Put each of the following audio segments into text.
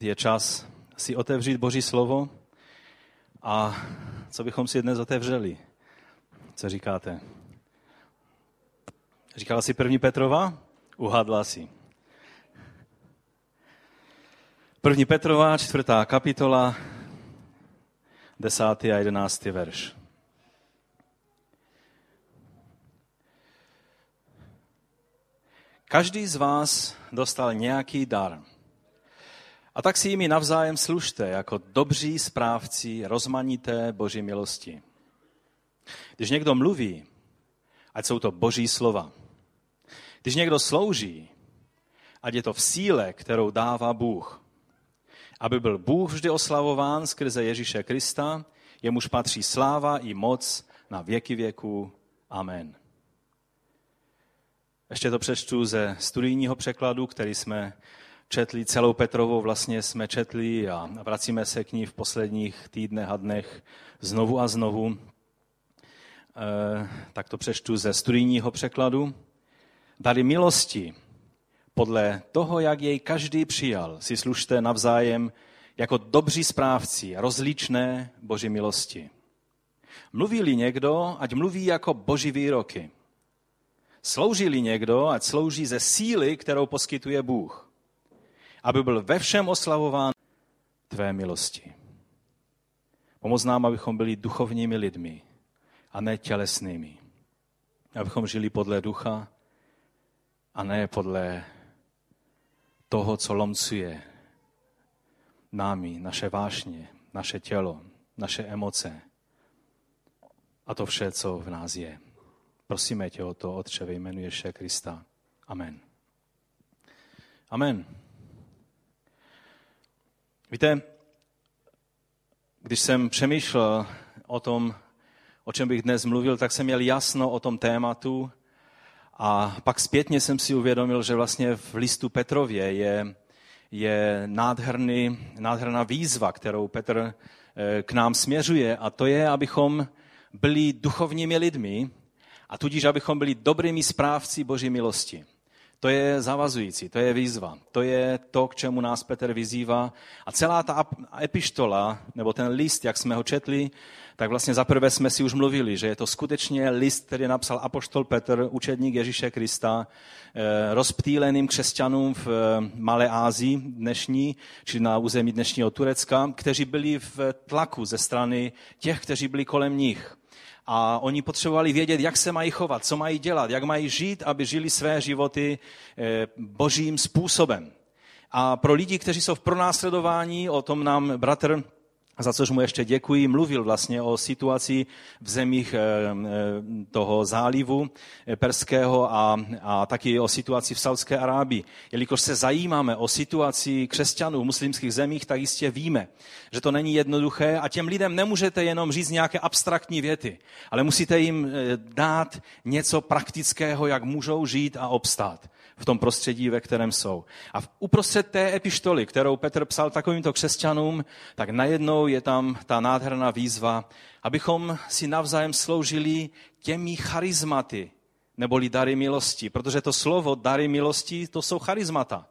Je čas si otevřít Boží slovo a co bychom si dnes otevřeli? Co říkáte? Říkala si první Petrova? Uhadla si. První Petrova, čtvrtá kapitola, desátý a jedenáctý verš. Každý z vás dostal nějaký dar – a tak si jimi navzájem služte jako dobří správci rozmanité boží milosti. Když někdo mluví, ať jsou to boží slova. Když někdo slouží, ať je to v síle, kterou dává Bůh. Aby byl Bůh vždy oslavován skrze Ježíše Krista, jemuž patří sláva i moc na věky věků. Amen. Ještě to přečtu ze studijního překladu, který jsme četli, celou Petrovou vlastně jsme četli a vracíme se k ní v posledních týdnech a dnech znovu a znovu. E, tak to přečtu ze studijního překladu. Dary milosti, podle toho, jak jej každý přijal, si služte navzájem jako dobří správci rozličné boží milosti. Mluví-li někdo, ať mluví jako boží výroky. Slouží-li někdo, ať slouží ze síly, kterou poskytuje Bůh aby byl ve všem oslavován tvé milosti. Pomoz nám, abychom byli duchovními lidmi a ne tělesnými. Abychom žili podle ducha a ne podle toho, co lomcuje námi, naše vášně, naše tělo, naše emoce a to vše, co v nás je. Prosíme tě o to, Otče, ve jménu Ježíše Krista. Amen. Amen. Víte, když jsem přemýšlel o tom, o čem bych dnes mluvil, tak jsem měl jasno o tom tématu a pak zpětně jsem si uvědomil, že vlastně v listu Petrově je, je nádherný, nádherná výzva, kterou Petr eh, k nám směřuje a to je, abychom byli duchovními lidmi a tudíž, abychom byli dobrými správci Boží milosti. To je zavazující, to je výzva, to je to, k čemu nás Petr vyzývá. A celá ta epištola, nebo ten list, jak jsme ho četli, tak vlastně zaprvé jsme si už mluvili, že je to skutečně list, který napsal apoštol Petr, učedník Ježíše Krista, eh, rozptýleným křesťanům v eh, Malé Ázii dnešní, či na území dnešního Turecka, kteří byli v tlaku ze strany těch, kteří byli kolem nich a oni potřebovali vědět, jak se mají chovat, co mají dělat, jak mají žít, aby žili své životy eh, božím způsobem. A pro lidi, kteří jsou v pronásledování, o tom nám bratr za což mu ještě děkuji, mluvil vlastně o situaci v zemích eh, eh, toho zálivu perského a, a taky o situaci v Saudské Arábii. Jelikož se zajímáme o situaci křesťanů v muslimských zemích, tak jistě víme, že to není jednoduché a těm lidem nemůžete jenom říct nějaké abstraktní věty, ale musíte jim eh, dát něco praktického, jak můžou žít a obstát v tom prostředí, ve kterém jsou. A uprostřed té epištoly, kterou Petr psal takovýmto křesťanům, tak najednou je tam ta nádherná výzva, abychom si navzájem sloužili těmi charizmaty, neboli dary milosti, protože to slovo dary milosti, to jsou charizmata.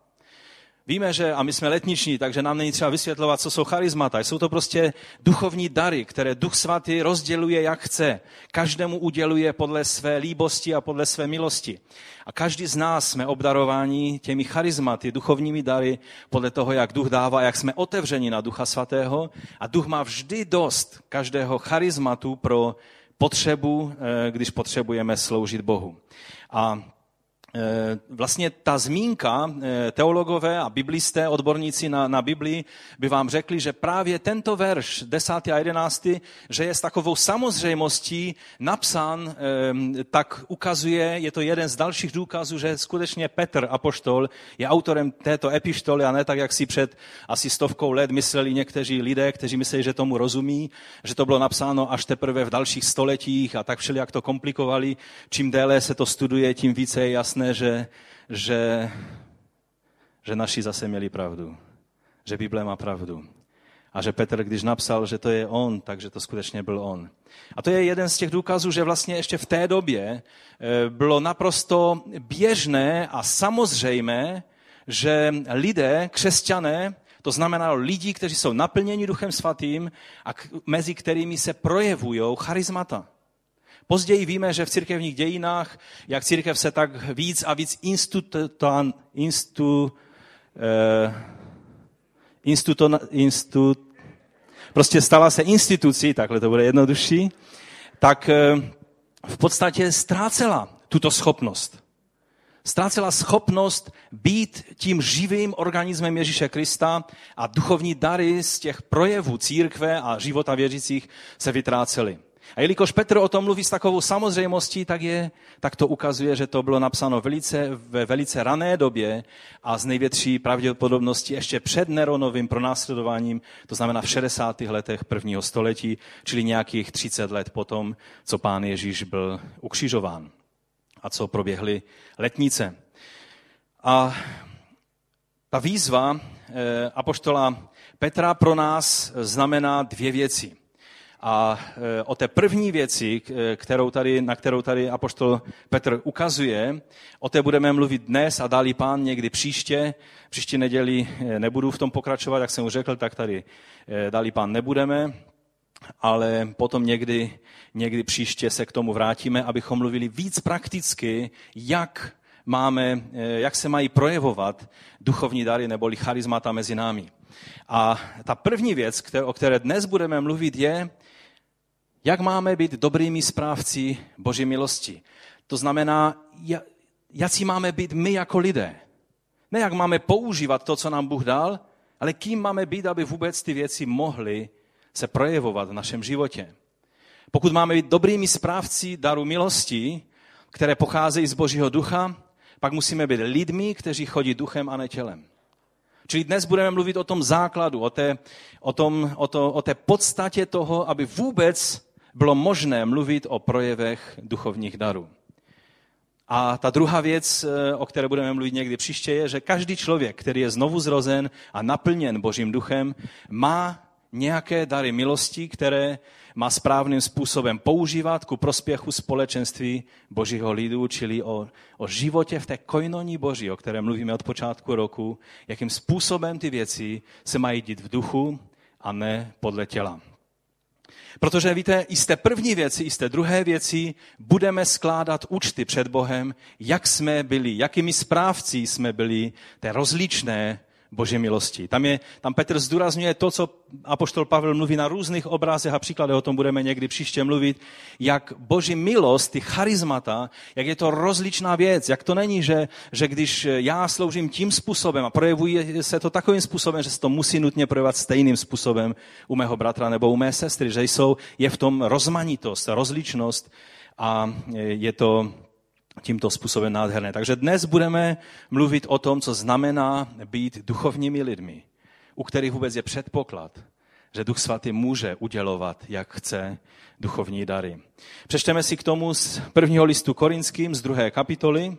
Víme, že, a my jsme letniční, takže nám není třeba vysvětlovat, co jsou charizmata. Jsou to prostě duchovní dary, které Duch Svatý rozděluje, jak chce. Každému uděluje podle své líbosti a podle své milosti. A každý z nás jsme obdarováni těmi charizmaty, duchovními dary, podle toho, jak duch dává, jak jsme otevřeni na Ducha Svatého. A duch má vždy dost každého charizmatu pro potřebu, eh, když potřebujeme sloužit Bohu. A vlastně ta zmínka, eh, teologové a biblisté, odborníci na, na Biblii, by vám řekli, že právě tento verš, 10. a 11., že je s takovou samozřejmostí napsán, eh, tak ukazuje, je to jeden z dalších důkazů, že skutečně Petr, apoštol, je autorem této epištoly a ne tak, jak si před asi stovkou let mysleli někteří lidé, kteří mysleli, že tomu rozumí, že to bylo napsáno až teprve v dalších stoletích a tak všeli, jak to komplikovali. Čím déle se to studuje, tím více je jasné, že, že, že naši zase měli pravdu. Že Bible má pravdu. A že Petr, když napsal, že to je on, takže to skutečně byl on. A to je jeden z těch důkazů, že vlastně ještě v té době eh, bylo naprosto běžné a samozřejmé, že lidé, křesťané, To znamená lidi, kteří jsou naplněni Duchem Svatým a mezi kterými se projevují charismata. Později víme, že v církevních dějinách, jak církev se tak víc a víc institutan, instu, eh, instituto, instu, prostě stala se institucí, takhle to bude jednodušší, tak eh, v podstatě ztrácela tuto schopnost. Ztrácela schopnost být tím živým organismem Ježíše Krista a duchovní dary z těch projevů církve a života věřících se vytrácely. A jelikož Petr o tom mluví s takovou samozřejmostí, tak, je, tak to ukazuje, že to bylo napsáno velice, ve velice rané době a z největší pravděpodobnosti ještě před Neronovým pronásledováním, to znamená v 60. letech prvního století, čili nějakých 30 let potom, co pán Ježíš byl ukřižován a co proběhly letnice. A ta výzva eh, apoštola Petra pro nás znamená dvě věci. A e, o té první věci, kterou tady, na kterou tady apoštol Petr ukazuje, o té budeme mluvit dnes a dálí pán někdy příště. Příští neděli e, nebudu v tom pokračovat, jak jsem už řekl, tak tady dálí pán nebudeme, ale potom někdy, někdy příště se k tomu vrátíme, abychom mluvili víc prakticky, jak máme, jak se mají projevovat duchovní dary neboli charismata mezi námi. A ta první věc, o které dnes budeme mluvit, je, jak máme být dobrými správci Boží milosti. To znamená, jaký máme být my jako lidé. Ne jak máme používat to, co nám Bůh dal, ale kým máme být, aby vůbec ty věci mohly se projevovat v našem životě. Pokud máme být dobrými správci daru milosti, které pocházejí z Božího ducha, pak musíme být lidmi, kteří chodí duchem a ne tělem. Čili dnes budeme mluvit o tom základu, o té, o, tom, o, to, o té podstatě toho, aby vůbec bylo možné mluvit o projevech duchovních darů. A ta druhá věc, eh, o které budeme mluvit někdy příště, je, že každý člověk, který je znovu zrozen a naplněn Božím duchem, má nějaké dary milosti, které má správným způsobem používat ku prospěchu společenství Božího lidu, čili o, o životě v té kojnoní Boží, o které mluvíme od počátku roku, jakým způsobem ty věci se mají dít v duchu a ne podle těla. Protože víte, i z té první věci, i z té druhé věci budeme skládat účty před Bohem, jak jsme byli, jakými správci jsme byli té rozličné boží milosti. Tam, je, tam Petr zdůrazňuje to, co apoštol Pavel mluví na různých obrazech a příkladech, o tom budeme někdy příště mluvit, jak boží milost, ty charizmata, jak je to rozličná věc, jak to není, že, že když já sloužím tím způsobem a projevuje se to takovým způsobem, že se to musí nutně projevovat stejným způsobem u mého bratra nebo u mé sestry, že jsou, je v tom rozmanitost, rozličnost a je to tímto způsobem nádherné. Takže dnes budeme mluvit o tom, co znamená být duchovními lidmi, u kterých vůbec je předpoklad, že Duch Svatý může udělovat, jak chce, duchovní dary. Přečteme si k tomu z prvního listu korinským, z druhé kapitoly,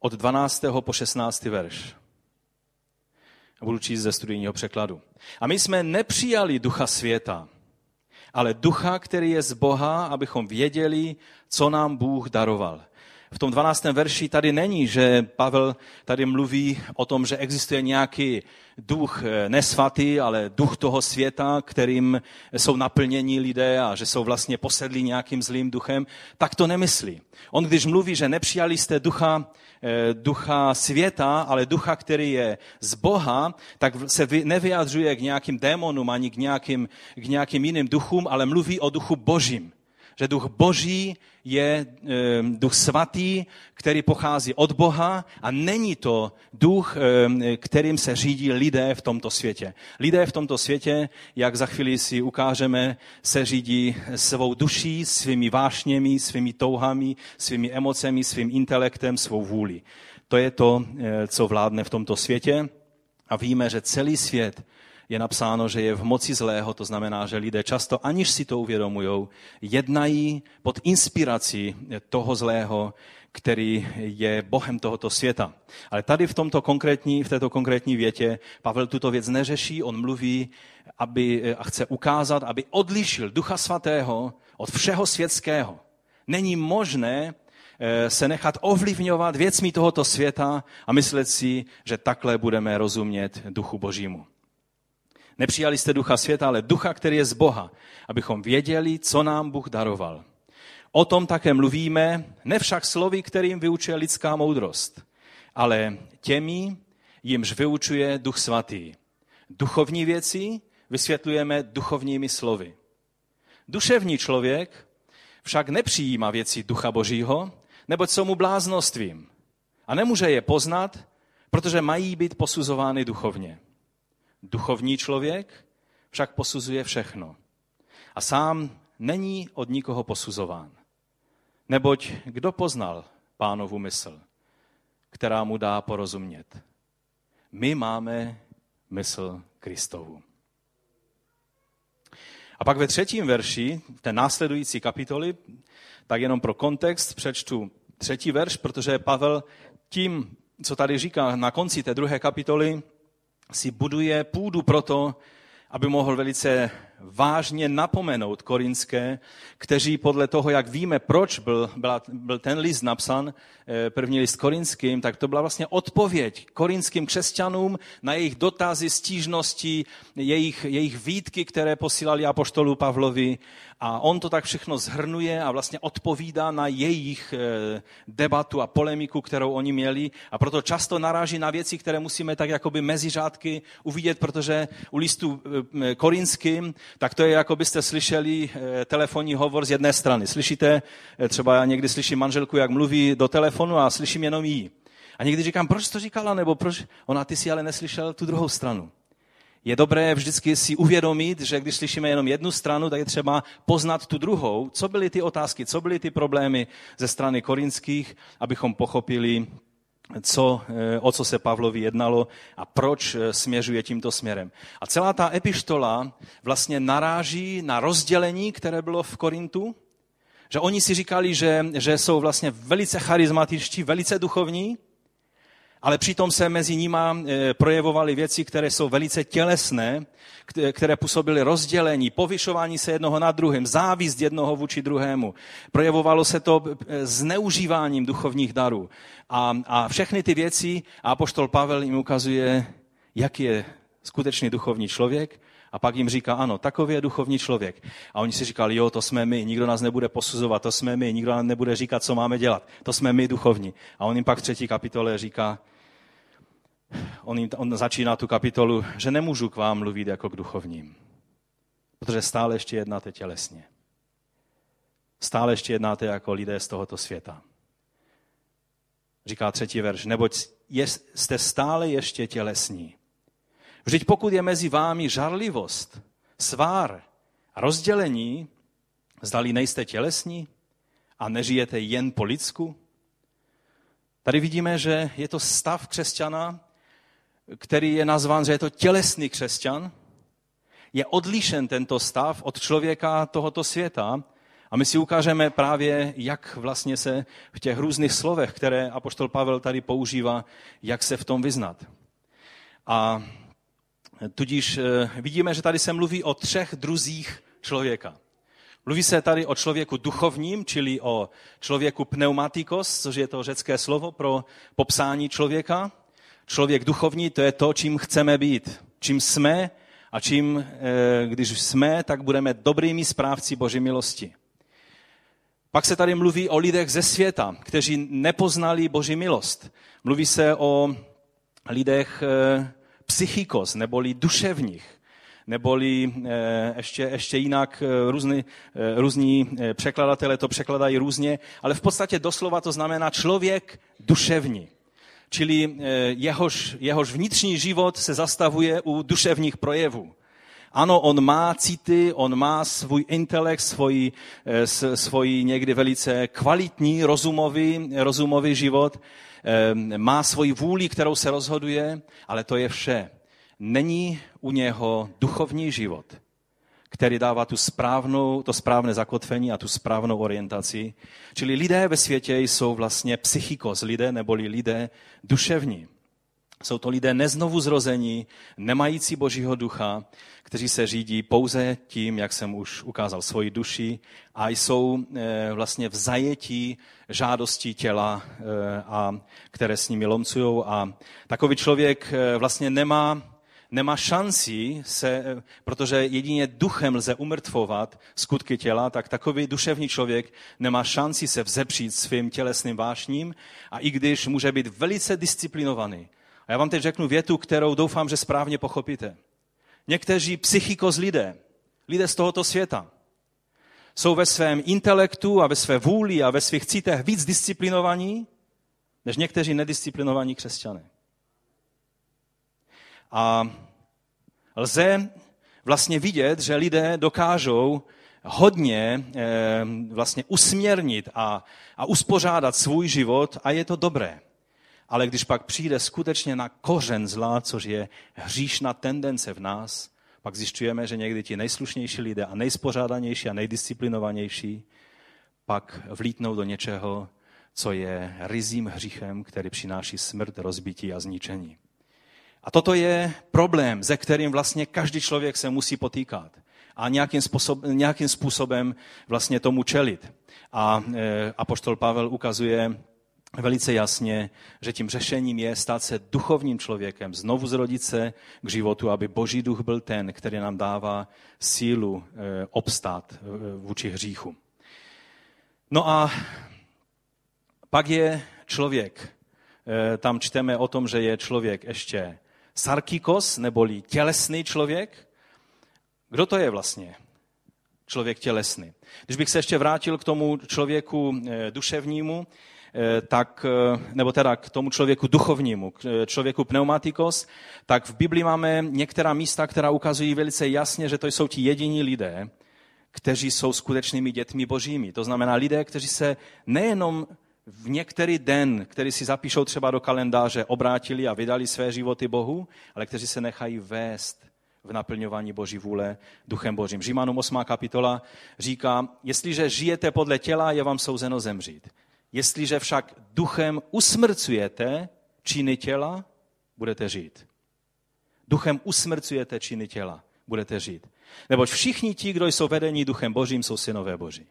od 12. po 16. verš. Budu číst ze studijního překladu. A my jsme nepřijali ducha světa, ale ducha, který je z Boha, abychom věděli, co nám Bůh daroval. V tom 12. verši tady není, že Pavel tady mluví o tom, že existuje nějaký duch eh, nesvatý, ale duch toho světa, kterým jsou naplnění lidé a že jsou vlastně posedlí nějakým zlým duchem, tak to nemyslí. On když mluví, že nepřijali jste ducha, eh, ducha světa, ale ducha, který je z Boha, tak se nevyjadřuje k nějakým démonům ani k nějakým, k nějakým jiným duchům, ale mluví o duchu božím že duch boží je duch svatý, který pochází od Boha a není to duch, kterým se řídí lidé v tomto světě. Lidé v tomto světě, jak za chvíli si ukážeme, se řídí svou duší, svými vášněmi, svými touhami, svými emocemi, svým intelektem, svou vůli. To je to, eh, co vládne v tomto světě. A víme, že celý svět je napsáno, že je v moci zlého, to znamená, že lidé často, aniž si to uvědomují, jednají pod inspirací toho zlého, který je Bohem tohoto světa. Ale tady v, tomto konkrétní, v této konkrétní větě Pavel tuto věc neřeší, on mluví aby, a chce ukázat, aby odlišil Ducha Svatého od všeho světského. Není možné eh, se nechat ovlivňovat věcmi tohoto světa a myslet si, že takhle budeme rozumět duchu božímu. Nepřijali jste ducha světa, ale ducha, který je z Boha, abychom věděli, co nám Bůh daroval. O tom také mluvíme, ne však slovy, kterým vyučuje lidská moudrost, ale těmi, jimž vyučuje Duch Svatý. Duchovní věci vysvětlujeme duchovními slovy. Duševní člověk však nepřijímá věci Ducha Božího, neboť jsou mu bláznostvím a nemůže je poznat, protože mají být posuzovány duchovně. Duchovní člověk však posuzuje všechno a sám není od nikoho posuzován. Neboť kdo poznal pánovu mysl, která mu dá porozumět? My máme mysl Kristovu. A pak ve třetím verši, té následující kapitoly, tak jenom pro kontext přečtu třetí verš, protože Pavel tím, co tady říká na konci té druhé kapitoly, si buduje půdu pro to, aby mohl velice vážně napomenout korinské, kteří podle toho, jak víme, proč byl, byla, byl ten list napsan, eh, první list korinským, tak to byla vlastně odpověď korinským křesťanům na jejich dotazy, stížnosti, jejich, jejich výtky, které posílali apoštolu Pavlovi. A on to tak všechno zhrnuje a vlastně odpovídá na jejich eh, debatu a polemiku, kterou oni měli. A proto často naráží na věci, které musíme tak jakoby mezi řádky uvidět, protože u listu eh, korinským tak to je, jako byste slyšeli eh, telefonní hovor z jedné strany. Slyšíte, eh, třeba já někdy slyším manželku, jak mluví do telefonu a slyším jenom jí. A někdy říkám, proč to říkala, nebo proč? Ona, ty si ale neslyšel tu druhou stranu. Je dobré vždycky si uvědomit, že když slyšíme jenom jednu stranu, tak je třeba poznat tu druhou. Co byly ty otázky, co byly ty problémy ze strany korinských, abychom pochopili, co, eh, o co se Pavlovi jednalo a proč eh, směřuje tímto směrem. A celá ta epištola vlastně naráží na rozdělení, které bylo v Korintu, že oni si říkali, že, že jsou vlastně velice charizmatičtí, velice duchovní, ale přitom se mezi nima e, projevovaly věci, které jsou velice tělesné, které působily rozdělení, povyšování se jednoho nad druhým, závist jednoho vůči druhému. Projevovalo se to e, zneužíváním duchovních darů. A, a všechny ty věci, a apoštol Pavel jim ukazuje, jak je skutečný duchovní člověk, a pak jim říká, ano, takový je duchovní člověk. A oni si říkali, jo, to jsme my, nikdo nás nebude posuzovat, to jsme my, nikdo nám nebude říkat, co máme dělat, to jsme my duchovní. A on jim pak v třetí kapitole říká, on, jim, on začíná tu kapitolu, že nemůžu k vám mluvit jako k duchovním, protože stále ještě jednáte tělesně. Stále ještě jednáte jako lidé z tohoto světa. Říká třetí verš, neboť jste stále ještě tělesní. Vždyť pokud je mezi vámi žarlivost, svár a rozdělení, zdali nejste tělesní a nežijete jen po lidsku? Tady vidíme, že je to stav křesťana, který je nazván, že je to tělesný křesťan. Je odlišen tento stav od člověka tohoto světa, a my si ukážeme právě, jak vlastně se v těch různých slovech, které apoštol Pavel tady používá, jak se v tom vyznat. A Tudíž eh, vidíme, že tady se mluví o třech druzích člověka. Mluví se tady o člověku duchovním, čili o člověku pneumatikos, což je to řecké slovo pro popsání člověka. Člověk duchovní, to je to, čím chceme být, čím jsme a čím, eh, když jsme, tak budeme dobrými správci Boží milosti. Pak se tady mluví o lidech ze světa, kteří nepoznali Boží milost. Mluví se o lidech eh, psychikos, neboli duševních, neboli eh, ještě, ještě jinak eh, různý, eh, různí překladatelé to překladají různě, ale v podstatě doslova to znamená člověk duševní. Čili jehož, jehož vnitřní život se zastavuje u duševních projevů. Ano, on má city, on má svůj intelekt, svůj, svůj někdy velice kvalitní rozumový, rozumový život, Ehm, má svoji vůli, kterou se rozhoduje, ale to je vše. Není u něho duchovní život, který dává tu správnou, to správné zakotvení a tu správnou orientaci. Čili lidé ve světě jsou vlastně psychikos, lidé neboli lidé duševní. Jsou to lidé neznovu zrození, nemající Božího ducha, kteří se řídí pouze tím, jak jsem už ukázal, svoji duši a jsou eh, vlastně v zajetí žádostí těla, eh, a které s nimi lomcují. A takový člověk eh, vlastně nemá, nemá šanci se, protože jedině duchem lze umrtvovat skutky těla, tak takový duševní člověk nemá šanci se vzepřít svým tělesným vášním a i když může být velice disciplinovaný, a já vám teď řeknu větu, kterou doufám, že správně pochopíte. Někteří psychikos lidé, lidé z tohoto světa, jsou ve svém intelektu a ve své vůli a ve svých cítech víc disciplinovaní, než někteří nedisciplinovaní křesťané. A lze vlastně vidět, že lidé dokážou hodně eh, vlastně usměrnit a, a uspořádat svůj život a je to dobré. Ale když pak přijde skutečně na kořen zla, což je hříšná tendence v nás, pak zjišťujeme, že někdy ti nejslušnější lidé a nejspořádanější a nejdisciplinovanější pak vlítnou do něčeho, co je rizím hříchem, který přináší smrt, rozbití a zničení. A toto je problém, ze kterým vlastně každý člověk se musí potýkat a nějakým, způsob, nějakým způsobem vlastně tomu čelit. A e, apoštol Pavel ukazuje velice jasně, že tím řešením je stát se duchovním člověkem, znovu zrodit se k životu, aby Boží duch byl ten, který nám dává sílu eh, obstát eh, vůči hříchu. No a pak je člověk. Eh, tam čteme o tom, že je člověk ještě sarkikos, neboli tělesný člověk. Kdo to je vlastně? Člověk tělesný. Když bych se ještě vrátil k tomu člověku duševnímu, tak, eh, nebo teda k tomu člověku duchovnímu, k eh, člověku pneumatikos, tak v Biblii máme některá místa, která ukazují velice jasně, že to jsou ti jediní lidé, kteří jsou skutečnými dětmi božími. To znamená lidé, kteří se nejenom v některý den, který si zapíšou třeba do kalendáře, obrátili a vydali své životy Bohu, ale kteří se nechají vést v naplňování Boží vůle duchem Božím. Římanům 8. kapitola říká, jestliže žijete podle těla, je vám souzeno zemřít. Jestliže však duchem usmrcujete činy těla, budete žít. Duchem usmrcujete činy těla, budete žít. Neboť všichni ti, kdo jsou vedení duchem božím, jsou synové boží.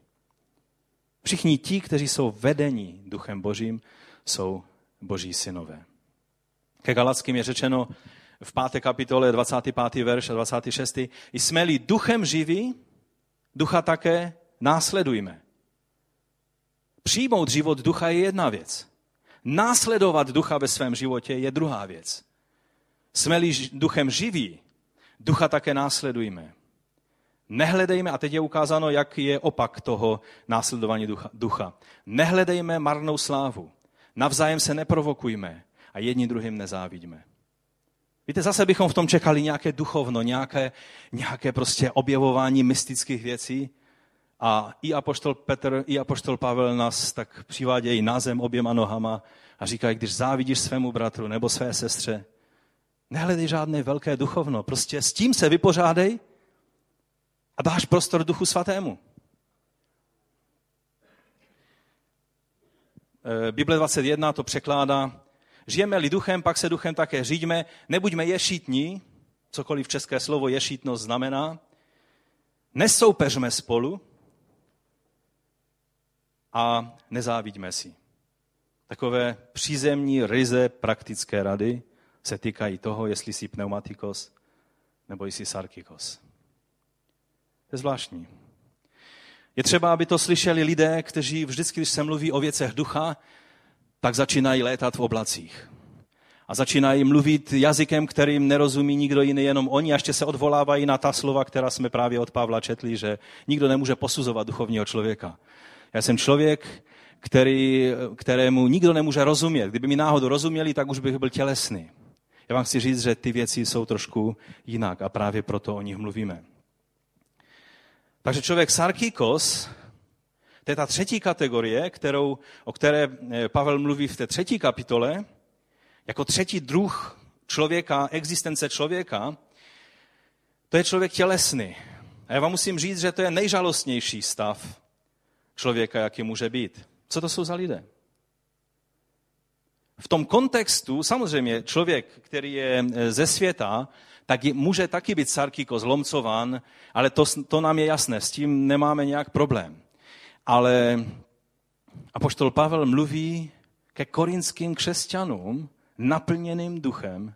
Všichni ti, kteří jsou vedení duchem božím, jsou boží synové. Ke Galackým je řečeno v 5. kapitole 25. verš a 26. Jsme-li duchem živí, ducha také následujme. Přijmout život ducha je jedna věc. Následovat ducha ve svém životě je druhá věc. Jsme-li duchem živí, ducha také následujme. Nehledejme, a teď je ukázáno, jak je opak toho následování ducha. ducha. Nehledejme marnou slávu. Navzájem se neprovokujme a jedni druhým nezávidíme. Víte, zase bychom v tom čekali nějaké duchovno, nějaké, nějaké prostě objevování mystických věcí, a i apoštol Petr, i apoštol Pavel nás tak přivádějí na zem oběma nohama a říkají, když závidíš svému bratru nebo své sestře, nehledej žádné velké duchovno, prostě s tím se vypořádej a dáš prostor duchu svatému. E, Bible 21 to překládá, žijeme-li duchem, pak se duchem také řídíme, nebuďme ješitní, cokoliv české slovo ješitnost znamená, nesoupeřme spolu, a nezávidíme si. Takové přízemní, ryze praktické rady se týkají toho, jestli jsi pneumatikos nebo jsi sarkikos. To je zvláštní. Je třeba, aby to slyšeli lidé, kteří vždycky, když se mluví o věcech ducha, tak začínají létat v oblacích. A začínají mluvit jazykem, kterým nerozumí nikdo jiný, jenom oni. A ještě se odvolávají na ta slova, která jsme právě od Pavla četli, že nikdo nemůže posuzovat duchovního člověka. Já jsem člověk, který, kterému nikdo nemůže rozumět. Kdyby mi náhodou rozuměli, tak už bych byl tělesný. Já vám chci říct, že ty věci jsou trošku jinak a právě proto o nich mluvíme. Takže člověk sarkikos, to je ta třetí kategorie, kterou, o které eh, Pavel mluví v té třetí kapitole, jako třetí druh člověka, existence člověka, to je člověk tělesný. A já vám musím říct, že to je nejžalostnější stav člověka, jaký může být. Co to jsou za lidé? v tom kontextu, samozřejmě člověk, který je e, ze světa, tak může taky být sarkiko zlomcován, ale to, to nám je jasné, s tím nemáme nějak problém. Ale apoštol Pavel mluví ke korinským křesťanům naplněným duchem,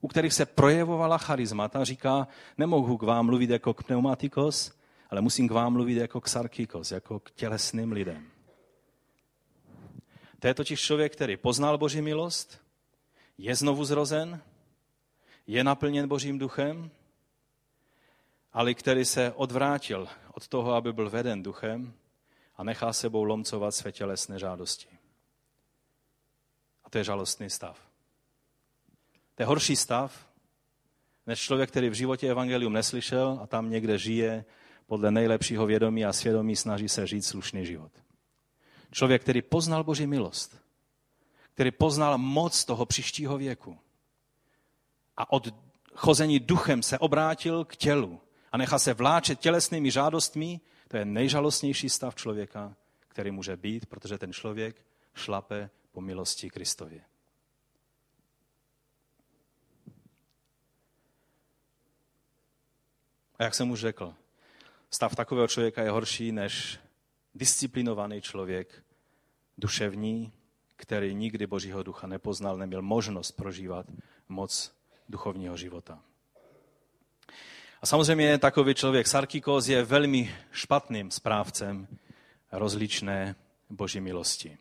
u kterých se projevovala charizmata, říká, nemohu k vám mluvit jako k pneumatikos, ale musím k vám mluvit jako k sarkikos, jako k tělesným lidem. To je totiž člověk, který poznal Boží milost, je znovu zrozen, je naplněn Božím duchem, ale který se odvrátil od toho, aby byl veden duchem a nechá sebou lomcovat své tělesné žádosti. A to je žalostný stav. To je horší stav, než člověk, který v životě evangelium neslyšel a tam někde žije podle nejlepšího vědomí a svědomí snaží se žít slušný život. Člověk, který poznal Boží milost, který poznal moc toho příštího věku a od chození duchem se obrátil k tělu a nechá se vláčet tělesnými žádostmi, to je nejžalostnější stav člověka, který může být, protože ten člověk šlape po milosti Kristově. A jak jsem už řekl, stav takového člověka je horší než disciplinovaný člověk, duševní, který nikdy Božího ducha nepoznal, neměl možnost prožívat moc duchovního života. A samozřejmě takový člověk Sarkikos je velmi špatným správcem rozličné Boží milosti.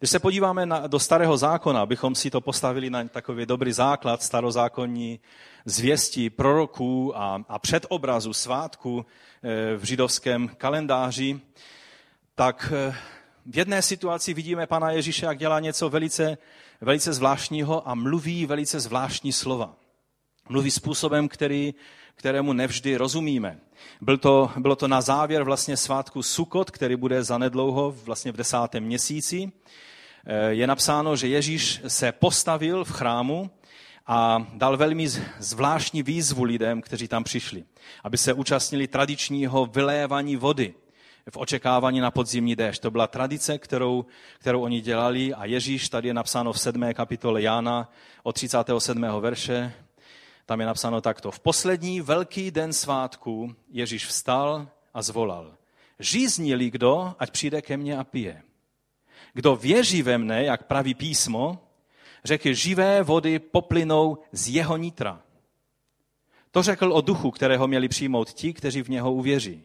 Když se podíváme na, do starého zákona, abychom si to postavili na takový dobrý základ starozákonní zvěstí proroků a, a předobrazu svátku eh, v židovském kalendáři, tak eh, v jedné situaci vidíme pana Ježíše, jak dělá něco velice, velice zvláštního a mluví velice zvláštní slova. Mluví způsobem, který, kterému nevždy rozumíme. Byl to, bylo to na závěr vlastně svátku Sukot, který bude zanedlouho vlastně v desátém měsíci. Eh, je napsáno, že Ježíš se postavil v chrámu a dal velmi zvláštní výzvu lidem, kteří tam přišli, aby se účastnili tradičního vylévání vody v očekávání na podzimní déšť. To byla tradice, kterou, kterou oni dělali a Ježíš, tady je napsáno v 7. kapitole Jána od 37. verše, tam je napsáno takto. V poslední velký den svátku Ježíš vstal a zvolal. Žízní-li kdo, ať přijde ke mně a pije. Kdo věří ve mne, jak praví písmo, řeky živé vody poplynou z jeho nitra. To řekl o duchu, kterého měli přijmout ti, kteří v něho uvěří.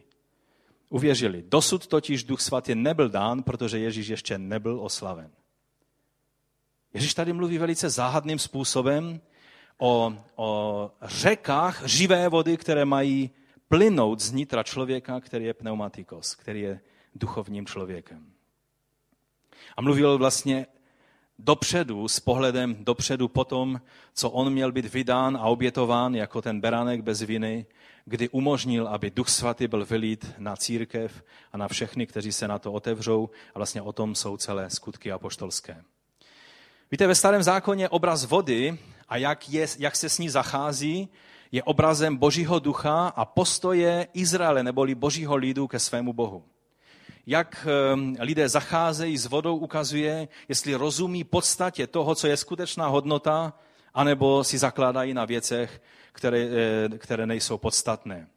Uvěřili. Dosud totiž duch svatý nebyl dán, protože Ježíš ještě nebyl oslaven. Ježíš tady mluví velice záhadným způsobem o, o řekách živé vody, které mají plynout z nitra člověka, který je pneumatikos, který je duchovním člověkem. A mluvil vlastně dopředu, s pohledem dopředu po tom, co on měl být vydán a obětován jako ten beránek bez viny, kdy umožnil, aby Duch Svatý byl vylít na církev a na všechny, kteří se na to otevřou a vlastně o tom jsou celé skutky apoštolské. Víte, ve starém zákoně obraz vody a jak, je, jak se s ní zachází, je obrazem Božího ducha a postoje Izraele neboli Božího lidu ke svému Bohu jak ehm, lidé zacházejí s vodou, ukazuje, jestli rozumí podstatě toho, co je skutečná hodnota, anebo si zakládají na věcech, které, eh, které nejsou podstatné.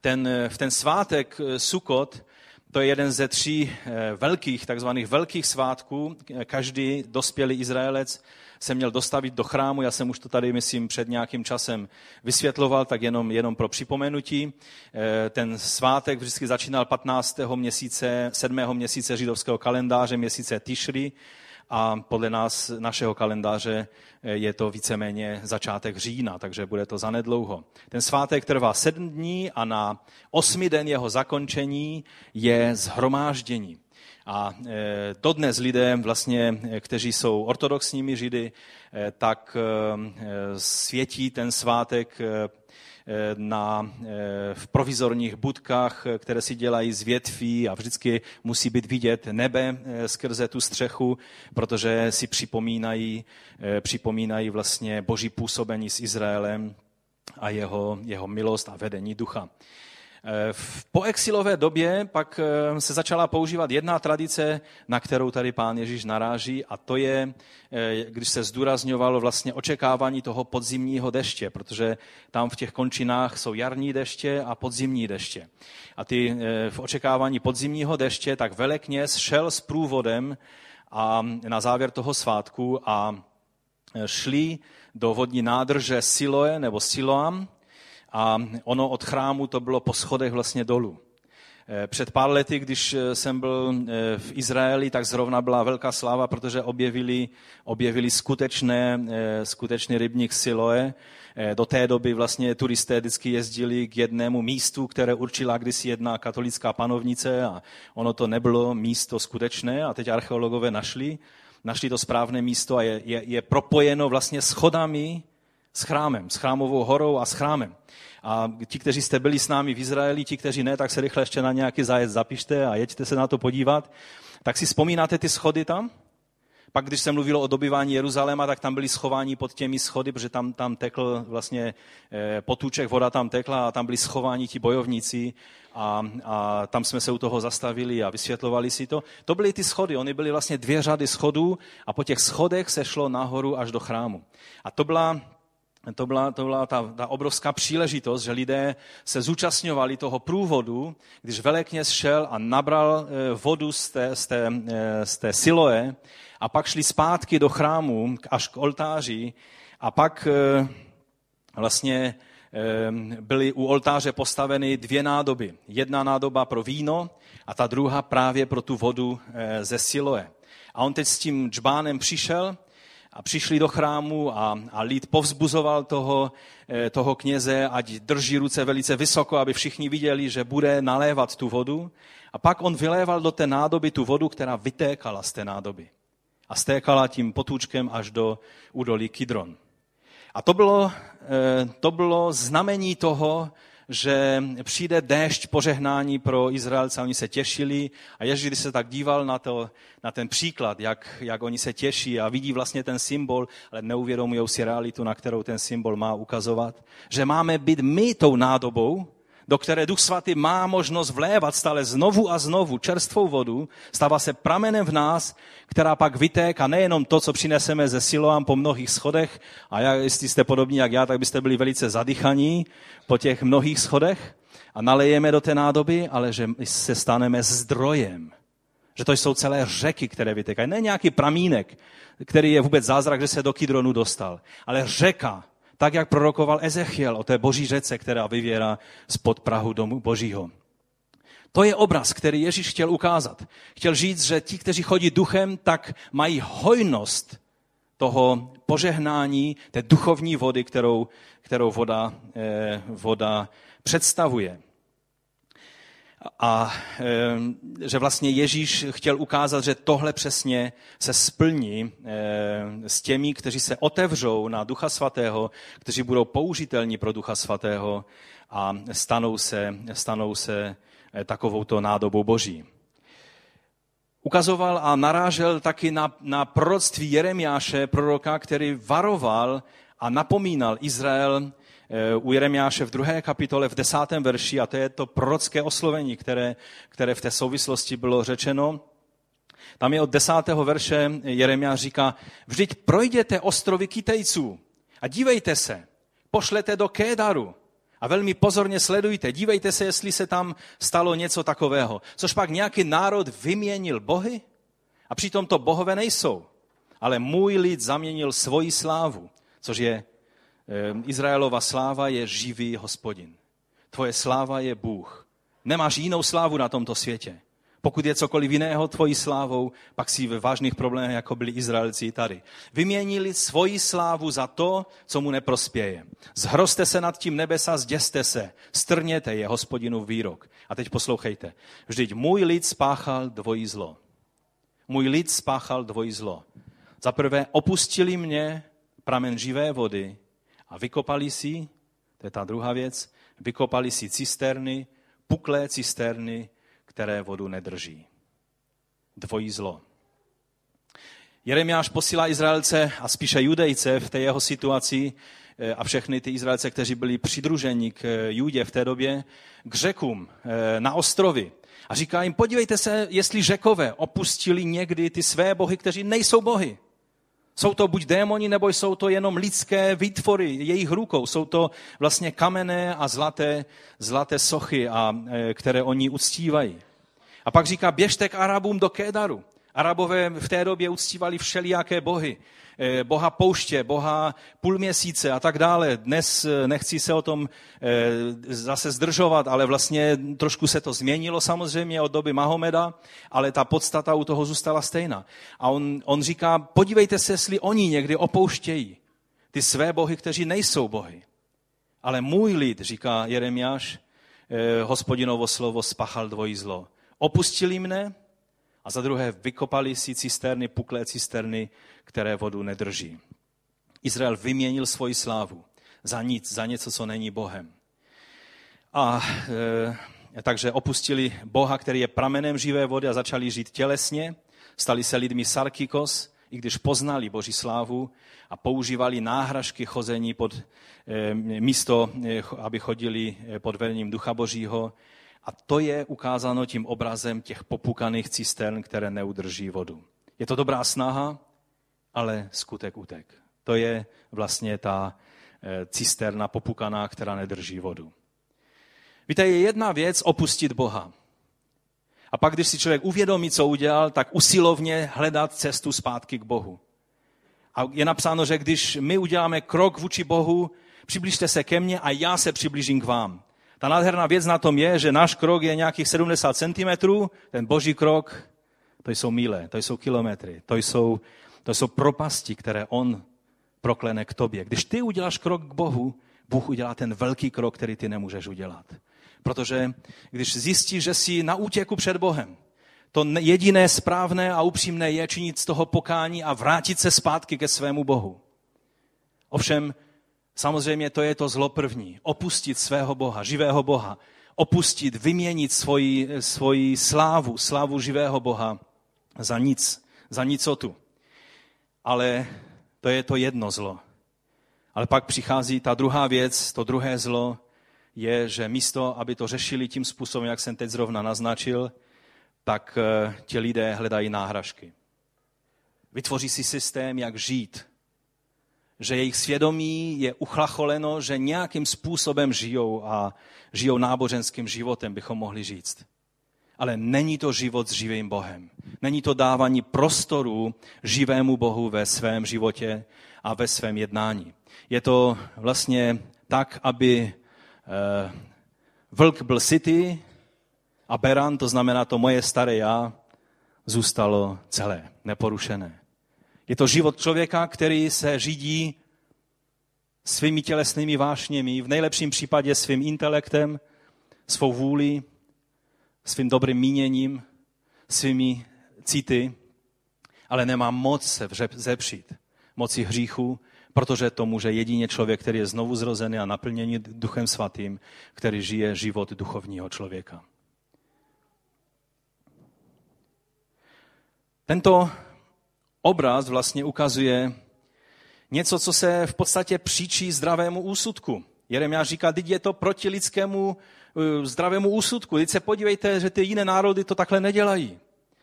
Ten, eh, v ten svátek eh, Sukot, to je jeden ze tří velkých, takzvaných velkých svátků. Každý dospělý Izraelec se měl dostavit do chrámu. Já jsem už to tady, myslím, před nějakým časem vysvětloval, tak jenom, jenom pro připomenutí. Eh, ten svátek vždycky začínal 15. měsíce, 7. měsíce židovského kalendáře, měsíce Tishri, a podle nás, našeho kalendáře, eh, je to víceméně začátek října, takže bude to zanedlouho. Ten svátek trvá sedm dní a na osmi den jeho zakončení je zhromáždění. A e, dodnes lidé, vlastně, e, kteří jsou ortodoxními židy, e, tak světí ten svátek na, v provizorních budkách, které si dělají z větví a vždycky musí být vidět nebe skrze tu střechu, protože si připomínají, připomínají vlastně boží působení s Izraelem a jeho, jeho milost a vedení ducha. V poexilové době pak eh, se začala používat jedna tradice, na kterou tady pán Ježíš naráží, a to je, eh, když se zdůrazňovalo vlastně očekávání toho podzimního deště, protože tam v těch končinách jsou jarní deště a podzimní deště. A ty v očekávání podzimního deště, tak velekněz šel s průvodem a na závěr toho svátku a šli do vodní nádrže Siloe nebo Siloam a ono od chrámu to bylo po schodech vlastně dolů. Eh, před pár lety, když eh, jsem byl eh, v Izraeli, tak zrovna byla velká sláva, protože objevili, objevili skutečné, skutečný rybník Siloe. Do té doby vlastně turisté vždycky jezdili k jednému místu, které určila kdysi jedna katolická panovnice a ono to nebylo místo skutečné a teď archeologové našli našli to správné místo a je, je, je propojeno vlastně schodami s chrámem, s chrámovou horou a s chrámem. A ti, kteří jste byli s námi v Izraeli, ti, kteří ne, tak se rychle ještě na nějaký zájezd zapište a jeďte se na to podívat. Tak si vzpomínáte ty schody tam? Pak, když se mluvilo o dobyvání Jeruzaléma, tak tam byli schováni pod těmi schody, protože tam, tam tekl vlastně eh, potůček, voda tam tekla a tam byli schováni ti bojovníci a, a tam jsme se u toho zastavili a vysvětlovali si to. To byly ty schody, oni byly vlastně dvě řady schodů a po těch schodech se šlo nahoru až do chrámu. A to byla to byla, to byla ta, ta obrovská příležitost, že lidé se zúčastňovali toho průvodu, když velekněz šel a nabral eh, vodu z té, z té, eh, z té siloe a pak šli zpátky do chrámu až k oltáři a pak eh, vlastně byly u oltáře postaveny dvě nádoby. Jedna nádoba pro víno a ta druhá právě pro tu vodu ze siloe. A on teď s tím džbánem přišel a přišli do chrámu a, a lid povzbuzoval toho, eh, toho kněze, ať drží ruce velice vysoko, aby všichni viděli, že bude nalévat tu vodu. A pak on vyléval do té nádoby tu vodu, která vytékala z té nádoby. A stékala tím potůčkem až do údolí Kidron. A to bylo, eh, to bylo znamení toho, že přijde déšť požehnání pro Izraelce, oni se těšili. A Ježíš, když se tak díval na, to, na ten příklad, jak, jak oni se těší a vidí vlastně ten symbol, ale neuvědomují si realitu, na kterou ten symbol má ukazovat, že máme být my tou nádobou, do které Duch Svatý má možnost vlévat stále znovu a znovu čerstvou vodu, stává se pramenem v nás, která pak vytéká nejenom to, co přineseme ze Siloám po mnohých schodech, a já, jestli jste podobní jak já, tak byste byli velice zadychaní po těch mnohých schodech a nalejeme do té nádoby, ale že se staneme zdrojem. Že to jsou celé řeky, které vytékají. Ne nějaký pramínek, který je vůbec zázrak, že se do Kidronu dostal, ale řeka, tak jak prorokoval Ezechiel o té boží řece, která vyvěrá spod Prahu domu božího. To je obraz, který Ježíš chtěl ukázat. Chtěl říct, že ti, kteří chodí duchem, tak mají hojnost toho požehnání, té duchovní vody, kterou, kterou voda, eh, voda představuje a že vlastně Ježíš chtěl ukázat, že tohle přesně se splní s těmi, kteří se otevřou na Ducha Svatého, kteří budou použitelní pro Ducha Svatého a stanou se, stanou se eh, takovouto nádobou Boží. Ukazoval a narážel taky na, na proroctví Jeremiáše, proroka, který varoval a napomínal Izrael u Jeremiáše v druhé kapitole v desátém verši, a to je to prorocké oslovení, které, které v té souvislosti bylo řečeno. Tam je od desátého verše Jeremiáš říká, vždyť projděte ostrovy Kytejců a dívejte se, pošlete do Kédaru a velmi pozorně sledujte, dívejte se, jestli se tam stalo něco takového. Což pak nějaký národ vyměnil bohy a přitom to bohové nejsou. Ale můj lid zaměnil svoji slávu, což je Izraelova sláva je živý hospodin. Tvoje sláva je Bůh. Nemáš jinou slávu na tomto světě. Pokud je cokoliv jiného tvojí slávou, pak si ve vážných problémech, jako byli Izraelci tady. Vyměnili svoji slávu za to, co mu neprospěje. Zhroste se nad tím nebesa, zděste se, strněte je hospodinu výrok. A teď poslouchejte. Vždyť můj lid spáchal dvojí zlo. Můj lid spáchal dvojí zlo. Za prvé opustili mě pramen živé vody, a vykopali si, to je ta druhá věc, vykopali si cisterny, puklé cisterny, které vodu nedrží. Dvojí zlo. Jeremiáš posílá Izraelce a spíše Judejce v té jeho situaci eh, a všechny ty Izraelce, kteří byli přidruženi k eh, Judě v té době, k řekům eh, na ostrovy. A říká jim, podívejte se, jestli řekové opustili někdy ty své bohy, kteří nejsou bohy. Jsou to buď démoni, nebo jsou to jenom lidské výtvory jejich rukou. Jsou to vlastně kamenné a zlaté, zlaté sochy, a, které oni uctívají. A pak říká, běžte k Arabům do Kédaru. Arabové v té době uctívali všelijaké bohy. Eh, boha pouště, boha půlměsíce a tak dále. Dnes eh, nechci se o tom eh, zase zdržovat, ale vlastně trošku se to změnilo samozřejmě od doby Mahomeda, ale ta podstata u toho zůstala stejná. A on, on říká, podívejte se, jestli oni někdy opouštějí ty své bohy, kteří nejsou bohy. Ale můj lid, říká Jeremiáš, hospodinovo slovo spachal dvojí zlo. Opustili mne za druhé vykopali si cisterny, puklé cisterny, které vodu nedrží. Izrael vyměnil svoji slávu za nic, za něco, co není Bohem. A e, takže opustili Boha, který je pramenem živé vody a začali žít tělesně. Stali se lidmi sarkikos, i když poznali Boží slávu a používali náhražky chození pod e, místo, e, aby chodili e, pod vedením Ducha Božího. A to je ukázáno tím obrazem těch popukaných cistern, které neudrží vodu. Je to dobrá snaha, ale skutek utek. To je vlastně ta eh, cisterna popukaná, která nedrží vodu. Víte, je jedna věc opustit Boha. A pak, když si člověk uvědomí, co udělal, tak usilovně hledat cestu zpátky k Bohu. A je napsáno, že když my uděláme krok vůči Bohu, přibližte se ke mně a já se přiblížím k vám. Ta nádherná věc na tom je, že náš krok je nějakých 70 cm, ten boží krok, to jsou míle, to jsou kilometry, to jsou, to jsou propasti, které on proklene k tobě. Když ty uděláš krok k Bohu, Bůh udělá ten velký krok, který ty nemůžeš udělat. Protože když zjistíš, že jsi na útěku před Bohem, to jediné správné a upřímné je činit z toho pokání a vrátit se zpátky ke svému Bohu. Ovšem, Samozřejmě to je to zlo první. Opustit svého Boha, živého Boha. Opustit, vyměnit svoji, svoji slávu, slávu živého Boha za nic, za nicotu. Ale to je to jedno zlo. Ale pak přichází ta druhá věc, to druhé zlo, je, že místo, aby to řešili tím způsobem, jak jsem teď zrovna naznačil, tak eh, ti lidé hledají náhražky. Vytvoří si systém, jak žít, že jejich svědomí je uchlacholeno, že nějakým způsobem žijou a žijou náboženským životem, bychom mohli říct. Ale není to život s živým Bohem. Není to dávání prostoru živému Bohu ve svém životě a ve svém jednání. Je to vlastně tak, aby eh, vlk byl city a beran, to znamená to moje staré já, zůstalo celé, neporušené. Je to život člověka, který se řídí svými tělesnými vášněmi, v nejlepším případě svým intelektem, svou vůli, svým dobrým míněním, svými city, ale nemá moc se zepřít moci hříchu, protože to může jedině člověk, který je znovu zrozený a naplněný Duchem Svatým, který žije život duchovního člověka. Tento obraz vlastně ukazuje něco, co se v podstatě příčí zdravému úsudku. Jeremiáš říká, teď je to proti lidskému uh, zdravému úsudku. Teď se podívejte, že ty jiné národy to takhle nedělají.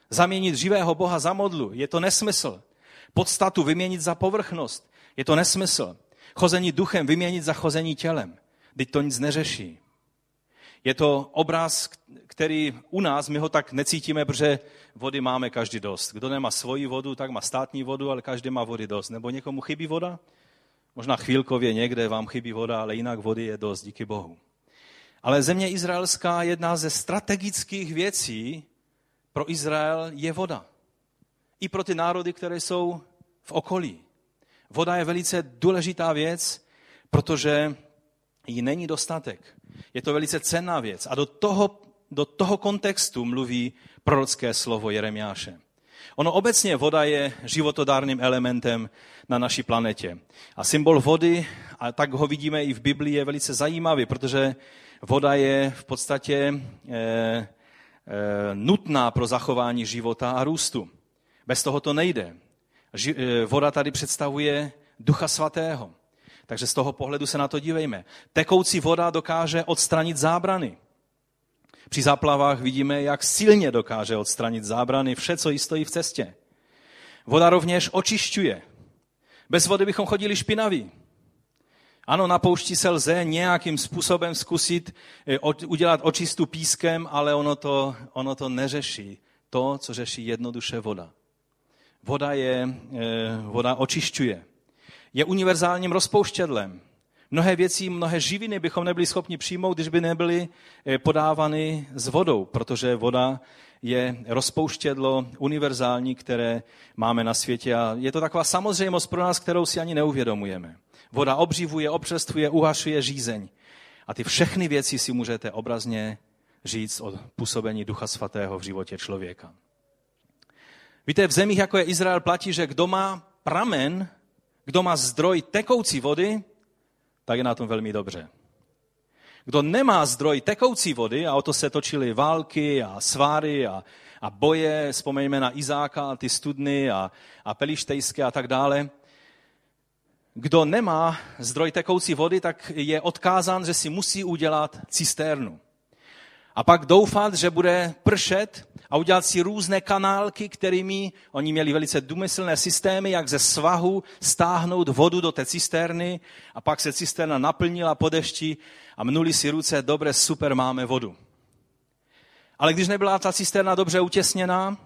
Zaměnit živého Boha za modlu, je to nesmysl. Podstatu vyměnit za povrchnost, je to nesmysl. Chození duchem vyměnit za chození tělem. Teď to nic neřeší. Je to obraz, který u nás, my ho tak necítíme, protože vody máme každý dost. Kdo nemá svoji vodu, tak má státní vodu, ale každý má vody dost. Nebo někomu chybí voda? Možná chvílkově někde vám chybí voda, ale jinak vody je dost, díky Bohu. Ale země izraelská, jedna ze strategických věcí pro Izrael je voda. I pro ty národy, které jsou v okolí. Voda je velice důležitá věc, protože jí není dostatek. Je to velice cenná věc. A do toho, do toho kontextu mluví prorocké slovo Jeremiáše. Ono obecně voda je životodárným elementem na naší planetě. A symbol vody, a tak ho vidíme i v Biblii, je velice zajímavý, protože voda je v podstatě e, e, nutná pro zachování života a růstu. Bez toho to nejde. Eh, voda tady představuje Ducha Svatého. Takže z toho pohledu se na to dívejme. Tekoucí voda dokáže odstranit zábrany. Při záplavách vidíme, jak silně dokáže odstranit zábrany vše, co jí stojí v cestě. Voda rovněž očišťuje. Bez vody bychom chodili špinaví. Ano, na poušti se lze nějakým způsobem zkusit eh, udělat očistu pískem, ale ono to, ono to neřeší to, co řeší jednoduše voda. Voda, je, eh, voda očišťuje. Je univerzálním rozpouštědlem. Mnohé věci, mnohé živiny bychom nebyli schopni přijmout, když by nebyly eh, podávány s vodou, protože voda je rozpouštědlo univerzální, které máme na světě a je to taková samozřejmost pro nás, kterou si ani neuvědomujeme. Voda obřivuje, obřestvuje, uhašuje žízeň. A ty všechny věci si můžete obrazně říct o působení Ducha Svatého v životě člověka. Víte, v zemích, jako je Izrael, platí, že kdo má pramen, kdo má zdroj tekoucí vody, tak je na tom velmi dobře. Kdo nemá zdroj tekoucí vody, a o to se točily války a sváry a, a boje, vzpomeňme na Izáka ty studny a, a pelištejské a tak dále, kdo nemá zdroj tekoucí vody, tak je odkázán, že si musí udělat cisternu. A pak doufat, že bude pršet a udělat si různé kanálky, kterými oni měli velice důmyslné systémy, jak ze svahu stáhnout vodu do té cisterny a pak se cisterna naplnila po dešti a mnuli si ruce, dobré, super, máme vodu. Ale když nebyla ta cisterna dobře utěsněná,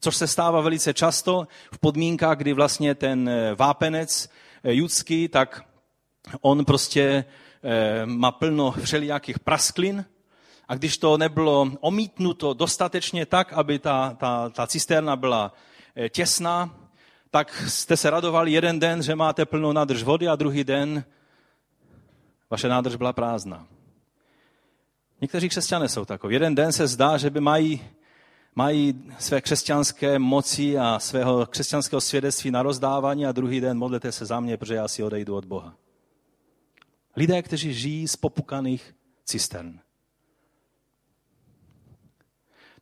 což se stává velice často v podmínkách, kdy vlastně ten eh, vápenec eh, judský, tak on prostě eh, má plno všelijakých prasklin, a když to nebylo omítnuto dostatečně tak, aby ta, ta, ta cisterna byla eh, těsná, tak jste se radovali jeden den, že máte plnou nádrž vody a druhý den vaše nádrž byla prázdná. Někteří křesťané jsou takový. Jeden den se zdá, že by mají, mají své křesťanské moci a svého křesťanského svědectví na rozdávání a druhý den modlete se za mě, protože já si odejdu od Boha. Lidé, kteří žijí z popukaných cistern.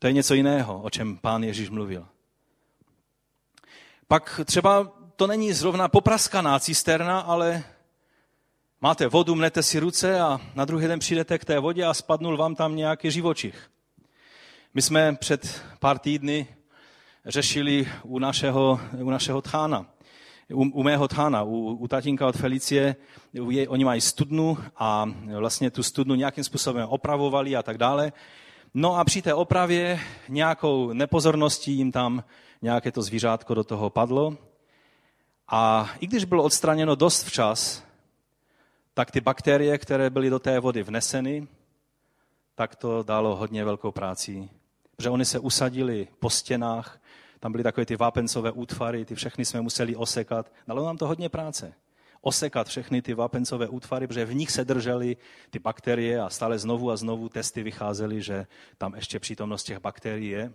To je něco jiného, o čem pán Ježíš mluvil. Pak třeba to není zrovna popraskaná cisterna, ale máte vodu, mnete si ruce a na druhý den přijdete k té vodě a spadnul vám tam nějaký živočich. My jsme před pár týdny řešili u našeho, u našeho tchána, u, u mého tchána, u, u tatínka od Felicie, je, oni mají studnu a vlastně tu studnu nějakým způsobem opravovali a tak dále. No a při té opravě nějakou nepozorností jim tam nějaké to zvířátko do toho padlo. A i když bylo odstraněno dost včas, tak ty bakterie, které byly do té vody vneseny, tak to dalo hodně velkou práci. Protože oni se usadili po stěnách, tam byly takové ty vápencové útvary, ty všechny jsme museli osekat. Dalo nám to hodně práce osekat všechny ty vápencové útvary, protože v nich se držely ty bakterie a stále znovu a znovu testy vycházely, že tam ještě přítomnost těch bakterií je.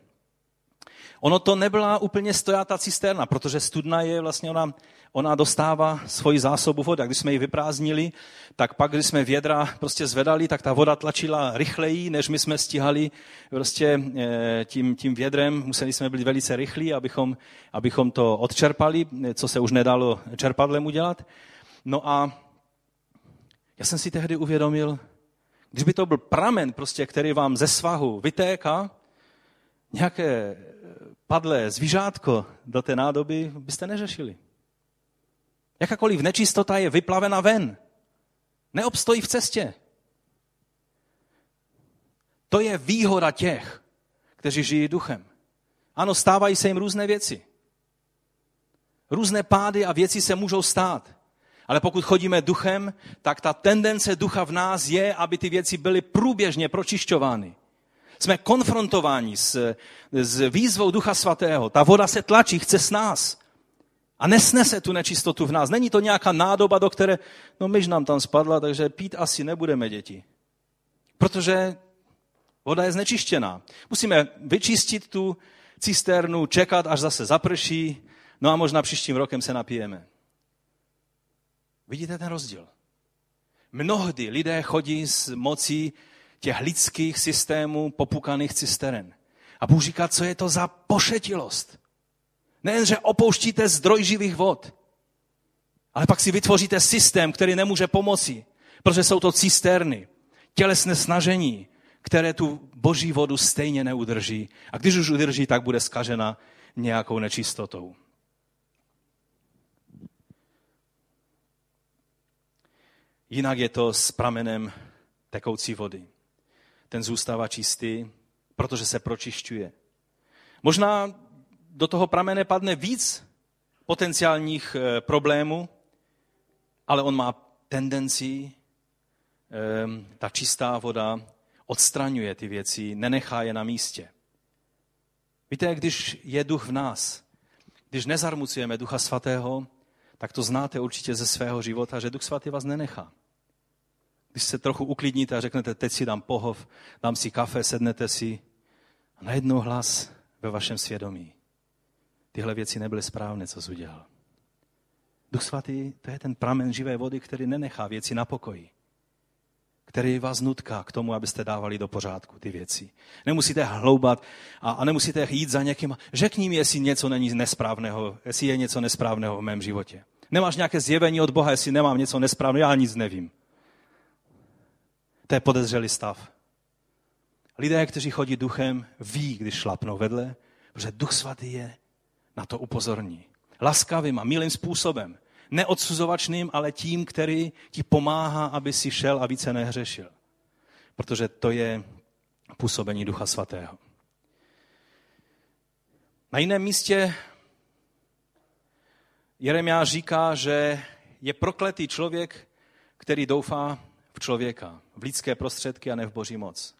Ono to nebyla úplně stojatá cisterna, protože studna je vlastně, ona, ona dostává svoji zásobu vody. když jsme ji vyprázdnili, tak pak, když jsme vědra prostě zvedali, tak ta voda tlačila rychleji, než my jsme stihali prostě eh, tím, tím vědrem. Museli jsme být velice rychlí, abychom, abychom to odčerpali, co se už nedalo čerpadlem udělat. No a já jsem si tehdy uvědomil, když by to byl pramen, prostě, který vám ze svahu vytéká, nějaké padlé zvířátko do té nádoby, byste neřešili. Jakákoliv nečistota je vyplavena ven. Neobstojí v cestě. To je výhoda těch, kteří žijí duchem. Ano, stávají se jim různé věci. Různé pády a věci se můžou stát. Ale pokud chodíme duchem, tak ta tendence ducha v nás je, aby ty věci byly průběžně pročišťovány. Jsme konfrontováni s, s výzvou Ducha Svatého. Ta voda se tlačí, chce s nás. A nesnese tu nečistotu v nás. Není to nějaká nádoba, do které, no myž nám tam spadla, takže pít asi nebudeme děti. Protože voda je znečištěná. Musíme vyčistit tu cisternu, čekat, až zase zaprší, no a možná příštím rokem se napijeme. Vidíte ten rozdíl? Mnohdy lidé chodí s mocí těch lidských systémů popukaných cisteren. A Bůh říká, co je to za pošetilost. Nejenže opouštíte zdroj živých vod, ale pak si vytvoříte systém, který nemůže pomoci, protože jsou to cisterny, tělesné snažení, které tu boží vodu stejně neudrží. A když už udrží, tak bude skažena nějakou nečistotou. Jinak je to s pramenem tekoucí vody. Ten zůstává čistý, protože se pročišťuje. Možná do toho pramene padne víc potenciálních eh, problémů, ale on má tendenci, ehm, ta čistá voda odstraňuje ty věci, nenechá je na místě. Víte, když je duch v nás, když nezarmucujeme ducha svatého, tak to znáte určitě ze svého života, že duch svatý vás nenechá. Když se trochu uklidníte a řeknete, teď si dám pohov, dám si kafe, sednete si a najednou hlas ve vašem svědomí. Tyhle věci nebyly správné, co jsi udělal. Duch svatý, to je ten pramen živé vody, který nenechá věci na pokoji. Který vás nutká k tomu, abyste dávali do pořádku ty věci. Nemusíte hloubat a, a nemusíte jít za někým. Řekni mi, jestli něco není nesprávného, jestli je něco nesprávného v mém životě. Nemáš nějaké zjevení od Boha, jestli nemám něco nesprávného, já nic nevím. To je podezřelý stav. Lidé, kteří chodí duchem, ví, když šlapnou vedle, protože duch svatý je na to upozorní. Laskavým a milým způsobem. Neodsuzovačným, ale tím, který ti pomáhá, aby si šel a více nehřešil. Protože to je působení Ducha Svatého. Na jiném místě Jeremiáš říká, že je prokletý člověk, který doufá v člověka, v lidské prostředky a ne v boží moc.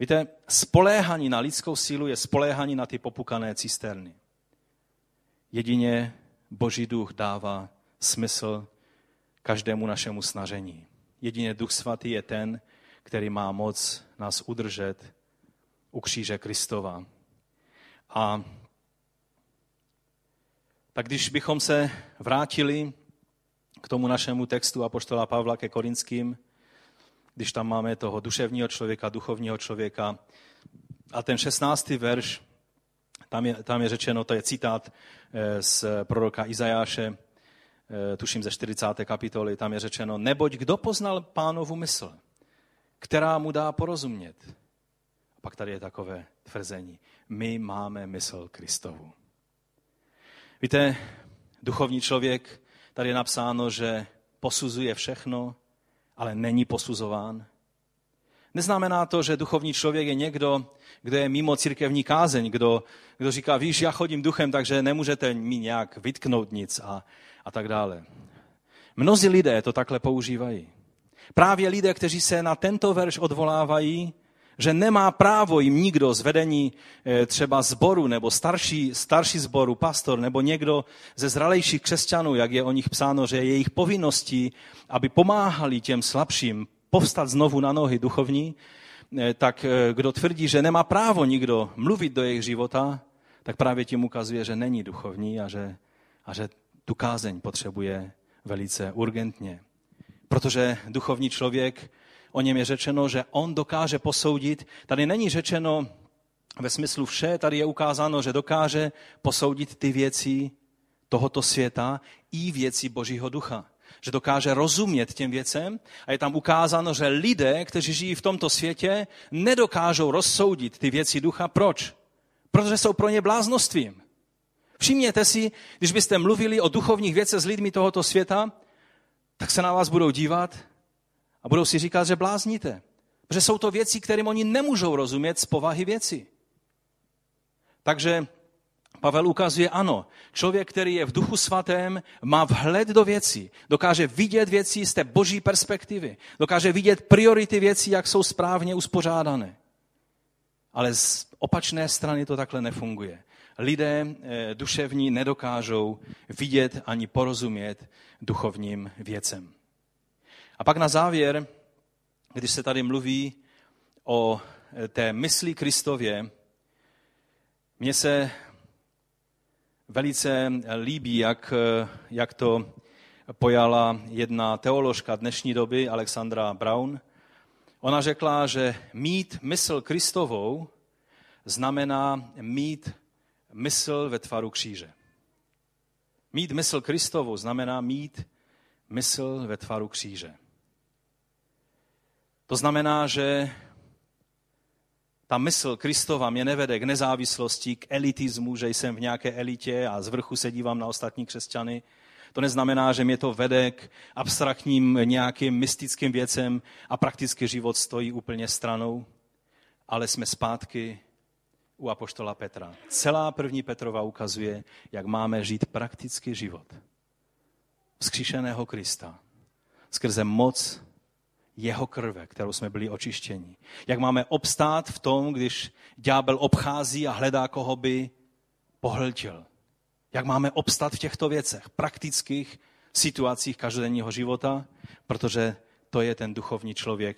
Víte, spoléhání na lidskou sílu je spoléhání na ty popukané cisterny. Jedině Boží duch dává smysl každému našemu snažení. Jedině Duch Svatý je ten, který má moc nás udržet u kříže Kristova. A tak když bychom se vrátili k tomu našemu textu Apoštola Pavla ke Korinským, když tam máme toho duševního člověka, duchovního člověka. A ten 16. verš, tam je, tam je řečeno, to je citát eh, z proroka Izajáše, eh, tuším ze 40. kapitoly, tam je řečeno, neboť kdo poznal pánovu mysl, která mu dá porozumět. A pak tady je takové tvrzení. My máme mysl Kristovu. Víte, duchovní člověk, tady je napsáno, že posuzuje všechno, ale není posuzován. Neznamená to, že duchovní člověk je někdo, kdo je mimo církevní kázeň, kdo, kdo říká, víš, já chodím duchem, takže nemůžete mi nějak vytknout nic a, a tak dále. Mnozí lidé to takhle používají. Právě lidé, kteří se na tento verš odvolávají, že nemá právo jim nikdo z vedení eh, třeba zboru nebo starší, starší zboru, pastor nebo někdo ze zralejších křesťanů, jak je o nich psáno, že je jejich povinností, aby pomáhali těm slabším povstat znovu na nohy duchovní, eh, tak eh, kdo tvrdí, že nemá právo nikdo mluvit do jejich života, tak právě tím ukazuje, že není duchovní a že, a že tu kázeň potřebuje velice urgentně. Protože duchovní člověk o něm je řečeno, že on dokáže posoudit. Tady není řečeno ve smyslu vše, tady je ukázáno, že dokáže posoudit ty věci tohoto světa i věci Božího ducha. Že dokáže rozumět těm věcem a je tam ukázáno, že lidé, kteří žijí v tomto světě, nedokážou rozsoudit ty věci ducha. Proč? Protože jsou pro ně bláznostvím. Všimněte si, když byste mluvili o duchovních věcech s lidmi tohoto světa, tak se na vás budou dívat a budou si říkat, že blázníte. Že jsou to věci, kterým oni nemůžou rozumět z povahy věci. Takže Pavel ukazuje, ano, člověk, který je v duchu svatém, má vhled do věcí, dokáže vidět věci z té boží perspektivy, dokáže vidět priority věcí, jak jsou správně uspořádané. Ale z opačné strany to takhle nefunguje. Lidé eh, duševní nedokážou vidět ani porozumět duchovním věcem. A pak na závěr, když se tady mluví o eh, té mysli Kristově, mně se velice líbí, jak, eh, jak to pojala jedna teoložka dnešní doby, Alexandra Brown. Ona řekla, že mít mysl Kristovou znamená mít mysl ve tvaru kříže. Mít mysl Kristovou znamená mít mysl ve tvaru kříže. To znamená, že ta mysl Kristova mě nevede k nezávislosti, k elitismu, že jsem v nějaké elitě a z vrchu se dívám na ostatní křesťany. To neznamená, že mě to vede k abstraktním nějakým mystickým věcem a praktický život stojí úplně stranou, ale jsme zpátky u apoštola Petra. Celá první Petrova ukazuje, jak máme žít praktický život. Vzkříšeného Krista. Skrze moc jeho krve, kterou jsme byli očištěni. Jak máme obstát v tom, když ďábel obchází a hledá, koho by pohltil. Jak máme obstát v těchto věcech, praktických situacích každodenního života, protože to je ten duchovní člověk,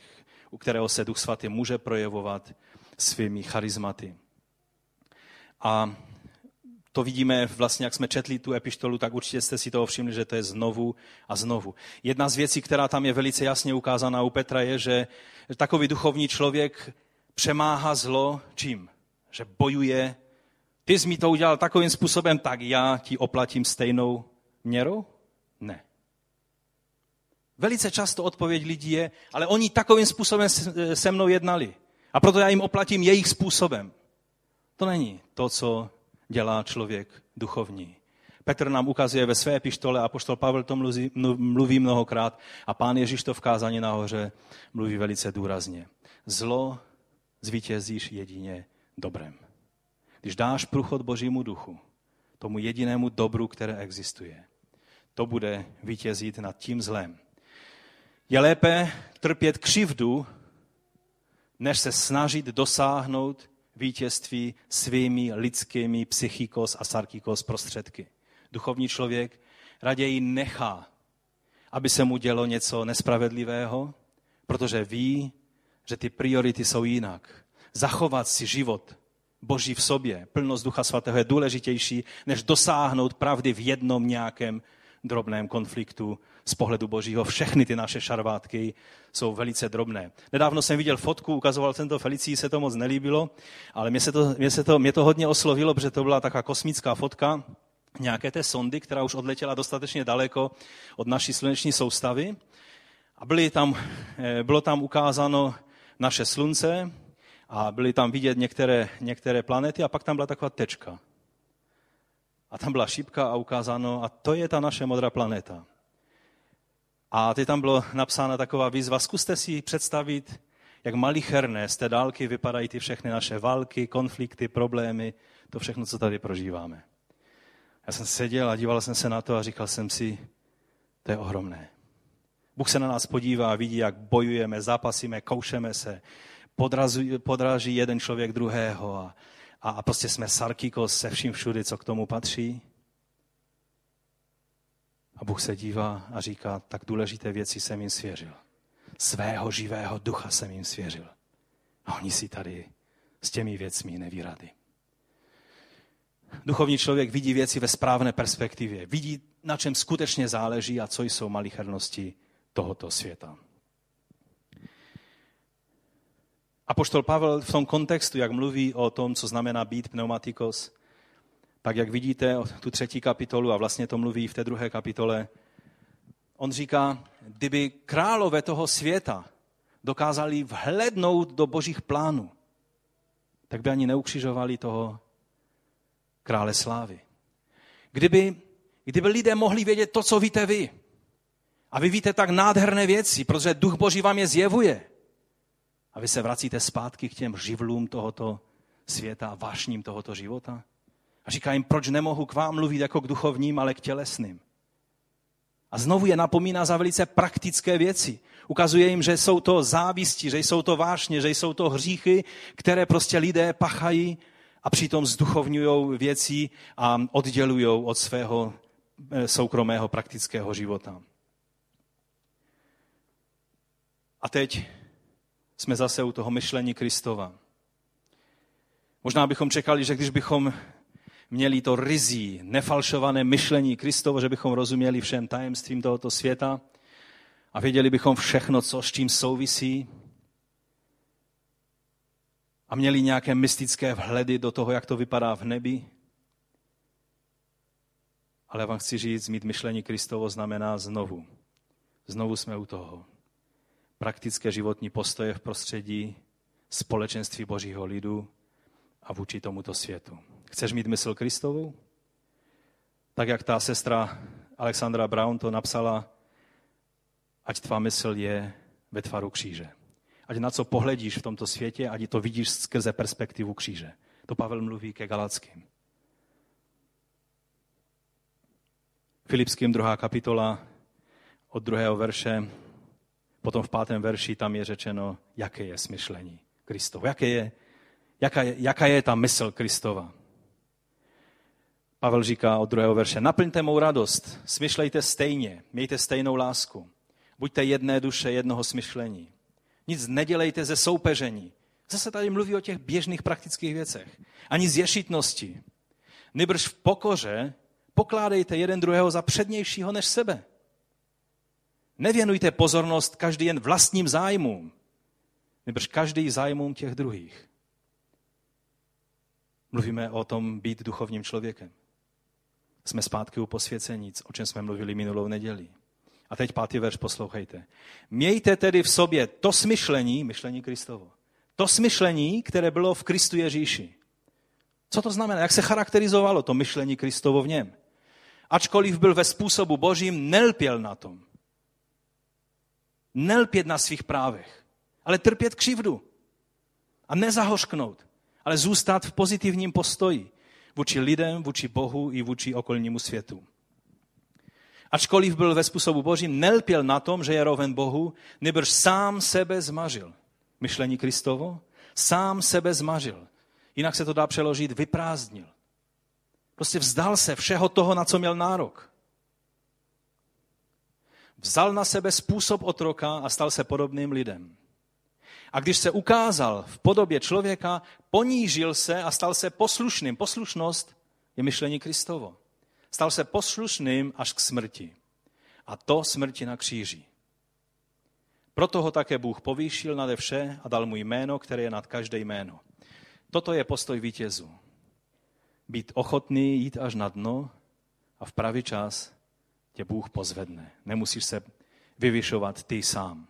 u kterého se Duch Svatý může projevovat svými charizmaty. A to vidíme vlastně, jak jsme četli tu epištolu, tak určitě jste si toho všimli, že to je znovu a znovu. Jedna z věcí, která tam je velice jasně ukázána u Petra, je, že takový duchovní člověk přemáhá zlo čím? Že bojuje. Ty jsi mi to udělal takovým způsobem, tak já ti oplatím stejnou měrou? Ne. Velice často odpověď lidí je, ale oni takovým způsobem se mnou jednali. A proto já jim oplatím jejich způsobem. To není to, co dělá člověk duchovní. Petr nám ukazuje ve své epištole, a poštol Pavel to mluví, mluví mnohokrát a pán Ježíš to v kázání nahoře mluví velice důrazně. Zlo zvítězíš jedině dobrem. Když dáš průchod Božímu duchu, tomu jedinému dobru, které existuje, to bude vítězit nad tím zlem. Je lépe trpět křivdu, než se snažit dosáhnout vítězství svými lidskými psychikos a sarkikos prostředky. Duchovní člověk raději nechá, aby se mu dělo něco nespravedlivého, protože ví, že ty priority jsou jinak. Zachovat si život Boží v sobě, plnost Ducha Svatého je důležitější, než dosáhnout pravdy v jednom nějakém drobném konfliktu z pohledu božího. Všechny ty naše šarvátky jsou velice drobné. Nedávno jsem viděl fotku, ukazoval jsem to Felicii, se to moc nelíbilo, ale mě, se to, mě, se to, mě to hodně oslovilo, protože to byla taková kosmická fotka nějaké té sondy, která už odletěla dostatečně daleko od naší sluneční soustavy. A byly tam, eh, bylo tam ukázáno naše slunce a byly tam vidět některé, některé planety a pak tam byla taková tečka. A tam byla šípka a ukázáno, a to je ta naše modrá planeta. A teď tam bylo napsána taková výzva, zkuste si představit, jak malicherné z té dálky vypadají ty všechny naše války, konflikty, problémy, to všechno, co tady prožíváme. Já jsem seděl a díval jsem se na to a říkal jsem si, to je ohromné. Bůh se na nás podívá a vidí, jak bojujeme, zápasíme, koušeme se, podraží jeden člověk druhého a, a, a prostě jsme sarkikos se vším všudy, co k tomu patří. A Bůh se dívá a říká, tak důležité věci jsem jim svěřil. Svého živého ducha jsem jim svěřil. A oni si tady s těmi věcmi neví rady. Duchovní člověk vidí věci ve správné perspektivě. Vidí, na čem skutečně záleží a co jsou malichernosti tohoto světa. A poštol Pavel v tom kontextu, jak mluví o tom, co znamená být pneumatikos, tak jak vidíte tu třetí kapitolu a vlastně to mluví v té druhé kapitole, on říká, kdyby králové toho světa dokázali vhlednout do božích plánů, tak by ani neukřižovali toho krále slávy. Kdyby, kdyby lidé mohli vědět to, co víte vy, a vy víte tak nádherné věci, protože duch boží vám je zjevuje, a vy se vracíte zpátky k těm živlům tohoto světa, vášním tohoto života, a říká jim, proč nemohu k vám mluvit jako k duchovním, ale k tělesným. A znovu je napomíná za velice praktické věci. Ukazuje jim, že jsou to závisti, že jsou to vášně, že jsou to hříchy, které prostě lidé pachají a přitom zduchovňují věci a oddělují od svého eh, soukromého praktického života. A teď jsme zase u toho myšlení Kristova. Možná bychom čekali, že když bychom měli to rizí, nefalšované myšlení Kristovo, že bychom rozuměli všem tajemstvím tohoto světa a věděli bychom všechno, co s čím souvisí a měli nějaké mystické vhledy do toho, jak to vypadá v nebi, Ale vám chci říct, mít myšlení Kristovo znamená znovu. Znovu jsme u toho. Praktické životní postoje v prostředí společenství Božího lidu a vůči tomuto světu. Chceš mít mysl Kristovou? Tak jak ta sestra Alexandra Brown to napsala, ať tvá mysl je ve tvaru kříže. Ať na co pohledíš v tomto světě, ať to vidíš skrze perspektivu kříže. To Pavel mluví ke Galackým. Filipským druhá kapitola od druhého verše, potom v pátém verši tam je řečeno, jaké je smyšlení Kristovo, jaké je, jaká, je, jaká je ta mysl Kristova. Pavel říká od druhého verše, naplňte mou radost, smyšlejte stejně, mějte stejnou lásku, buďte jedné duše, jednoho smyšlení. Nic nedělejte ze soupeření. Zase tady mluví o těch běžných praktických věcech. Ani z ješitnosti. Nebrž v pokoře pokládejte jeden druhého za přednějšího než sebe. Nevěnujte pozornost každý jen vlastním zájmům, nebrž každý zájmům těch druhých. Mluvíme o tom být duchovním člověkem. Jsme zpátky u posvěcení, o čem jsme mluvili minulou neděli. A teď pátý verš poslouchejte. Mějte tedy v sobě to smyšlení, myšlení Kristovo, to smyšlení, které bylo v Kristu Ježíši. Co to znamená? Jak se charakterizovalo to myšlení Kristovo v něm? Ačkoliv byl ve způsobu božím, nelpěl na tom. Nelpět na svých právech, ale trpět křivdu. A nezahořknout, ale zůstat v pozitivním postoji vůči lidem, vůči Bohu i vůči okolnímu světu. Ačkoliv byl ve způsobu božím, nelpěl na tom, že je roven Bohu, nebrž sám sebe zmažil. Myšlení Kristovo? Sám sebe zmažil. Jinak se to dá přeložit vyprázdnil. Prostě vzdal se všeho toho, na co měl nárok. Vzal na sebe způsob otroka a stal se podobným lidem. A když se ukázal v podobě člověka, ponížil se a stal se poslušným. Poslušnost je myšlení Kristovo. Stal se poslušným až k smrti. A to smrti na kříži. Proto ho také Bůh povýšil nade vše a dal mu jméno, které je nad každé jméno. Toto je postoj vítězů. Být ochotný jít až na dno a v pravý čas tě Bůh pozvedne. Nemusíš se vyvyšovat ty sám.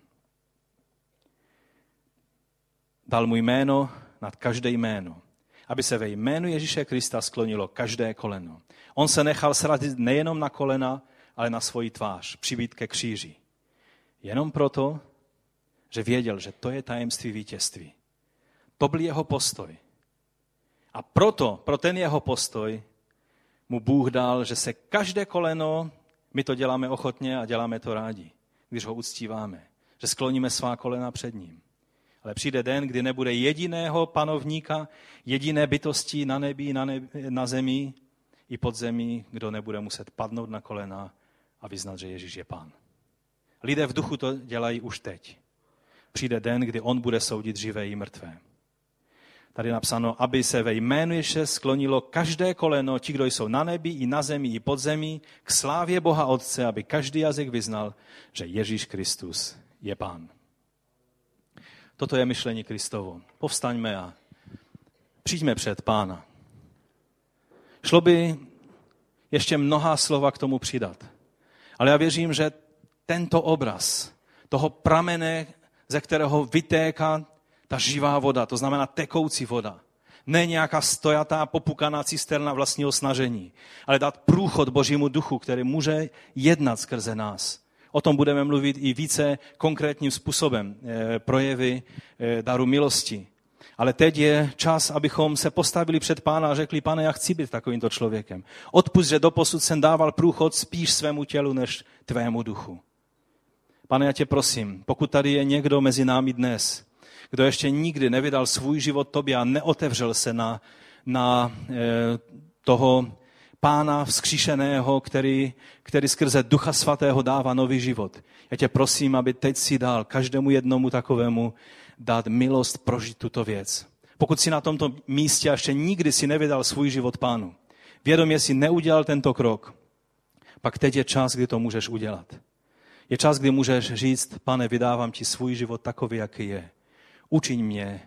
Dal mu jméno nad každé jméno, aby se ve jménu Ježíše Krista sklonilo každé koleno. On se nechal srazit nejenom na kolena, ale na svoji tvář, přibít ke kříži. Jenom proto, že věděl, že to je tajemství vítězství. To byl jeho postoj. A proto, pro ten jeho postoj, mu Bůh dal, že se každé koleno, my to děláme ochotně a děláme to rádi, když ho uctíváme, že skloníme svá kolena před ním. Ale přijde den, kdy nebude jediného panovníka, jediné bytosti na nebi, na, nebi, na zemi i pod zemí, kdo nebude muset padnout na kolena a vyznat, že Ježíš je pán. Lidé v duchu to dělají už teď. Přijde den, kdy on bude soudit živé i mrtvé. Tady je napsáno, aby se ve jménu Ježíše sklonilo každé koleno, ti, kdo jsou na nebi, i na zemi, i pod zemí, k slávě Boha Otce, aby každý jazyk vyznal, že Ježíš Kristus je Pán. Toto je myšlení Kristovo. Povstaňme a přijďme před Pána. Šlo by ještě mnohá slova k tomu přidat. Ale já věřím, že tento obraz toho pramene, ze kterého vytéká ta živá voda, to znamená tekoucí voda, ne nějaká stojatá, popukaná cisterna vlastního snažení, ale dát průchod Božímu duchu, který může jednat skrze nás. O tom budeme mluvit i více konkrétním způsobem, eh, projevy eh, daru milosti. Ale teď je čas, abychom se postavili před pána a řekli, pane, já chci být takovýmto člověkem. Odpust, že doposud jsem dával průchod spíš svému tělu, než tvému duchu. Pane, já tě prosím, pokud tady je někdo mezi námi dnes, kdo ještě nikdy nevydal svůj život tobě a neotevřel se na, na e, toho pána vzkříšeného, který, který skrze Ducha Svatého dává nový život. Já tě prosím, aby teď si dal každému jednomu takovému dát milost prožít tuto věc. Pokud si na tomto místě ještě nikdy si nevydal svůj život pánu, vědomě si neudělal tento krok, pak teď je čas, kdy to můžeš udělat. Je čas, kdy můžeš říct, pane, vydávám ti svůj život takový, jaký je. Učiň mě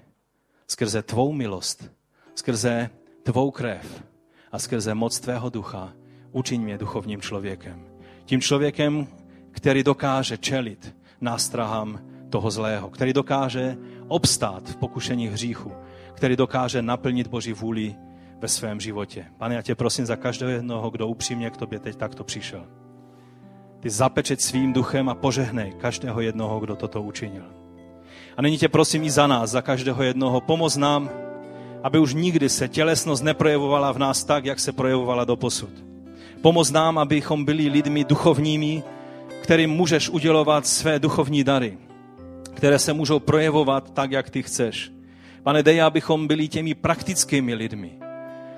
skrze tvou milost, skrze tvou krev a skrze moc tvého ducha. Učiň mě duchovním člověkem. Tím člověkem, který dokáže čelit nástrahám toho zlého, který dokáže obstát v pokušení hříchu, který dokáže naplnit Boží vůli ve svém životě. Pane, já tě prosím za každého jednoho, kdo upřímně k tobě teď takto přišel. Ty zapečeť svým duchem a požehnej každého jednoho, kdo toto učinil. A nyní tě prosím i za nás, za každého jednoho, pomoz nám, aby už nikdy se tělesnost neprojevovala v nás tak, jak se projevovala do posud. Pomoz nám, abychom byli lidmi duchovními, kterým můžeš udělovat své duchovní dary, které se můžou projevovat tak, jak ty chceš. Pane, dej, abychom byli těmi praktickými lidmi,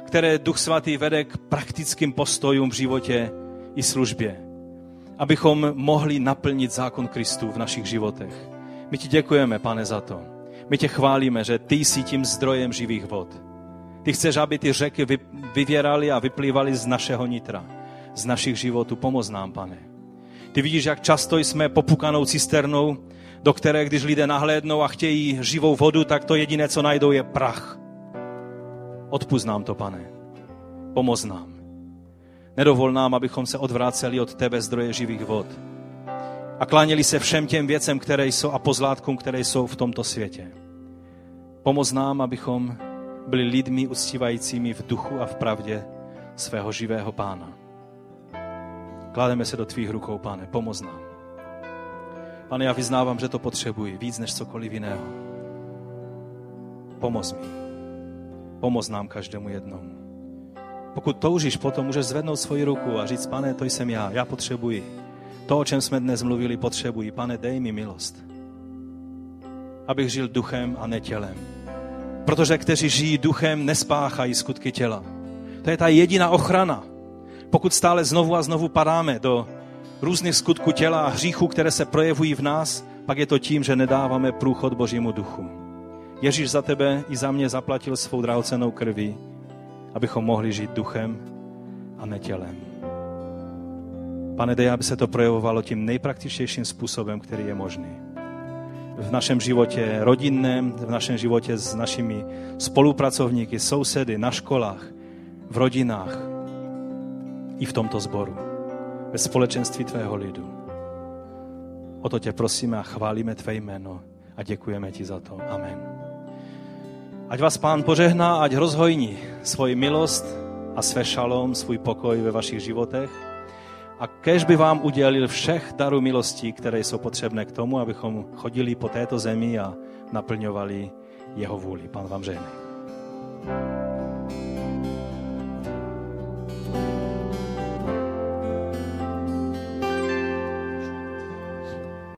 které Duch Svatý vede k praktickým postojům v životě i službě. Abychom mohli naplnit zákon Kristu v našich životech. My ti děkujeme, pane, za to. My tě chválíme, že ty jsi tím zdrojem živých vod. Ty chceš, aby ty řeky vyvěraly a vyplývaly z našeho nitra, z našich životů. Pomoz nám, pane. Ty vidíš, jak často jsme popukanou cisternou, do které, když lidé nahlédnou a chtějí živou vodu, tak to jediné, co najdou, je prach. Odpust nám to, pane. Pomoz nám. Nedovol nám, abychom se odvráceli od tebe zdroje živých vod a kláněli se všem těm věcem, které jsou a pozlátkům, které jsou v tomto světě. Pomoz nám, abychom byli lidmi uctívajícími v duchu a v pravdě svého živého pána. Kládeme se do tvých rukou, pane, pomoz nám. Pane, já vyznávám, že to potřebuji víc než cokoliv jiného. Pomoz mi. Pomoz nám každému jednomu. Pokud toužíš, potom můžeš zvednout svoji ruku a říct, pane, to jsem já, já potřebuji. To, o čem jsme dnes mluvili, potřebuji. Pane, dej mi milost. Abych žil duchem a ne tělem. Protože kteří žijí duchem, nespáchají skutky těla. To je ta jediná ochrana. Pokud stále znovu a znovu padáme do různých skutků těla a hříchů, které se projevují v nás, pak je to tím, že nedáváme průchod Božímu duchu. Ježíš za tebe i za mě zaplatil svou drahocenou krví, abychom mohli žít duchem a ne tělem. Pane, dej, aby se to projevovalo tím nejpraktičtějším způsobem, který je možný. V našem životě rodinném, v našem životě s našimi spolupracovníky, sousedy, na školách, v rodinách i v tomto sboru, ve společenství tvého lidu. O to tě prosíme a chválíme tvé jméno a děkujeme ti za to. Amen. Ať vás pán požehná, ať rozhojní svoji milost a své šalom, svůj pokoj ve vašich životech a kež by vám udělil všech darů milostí, které jsou potřebné k tomu, abychom chodili po této zemi a naplňovali jeho vůli. Pan vám žehnej.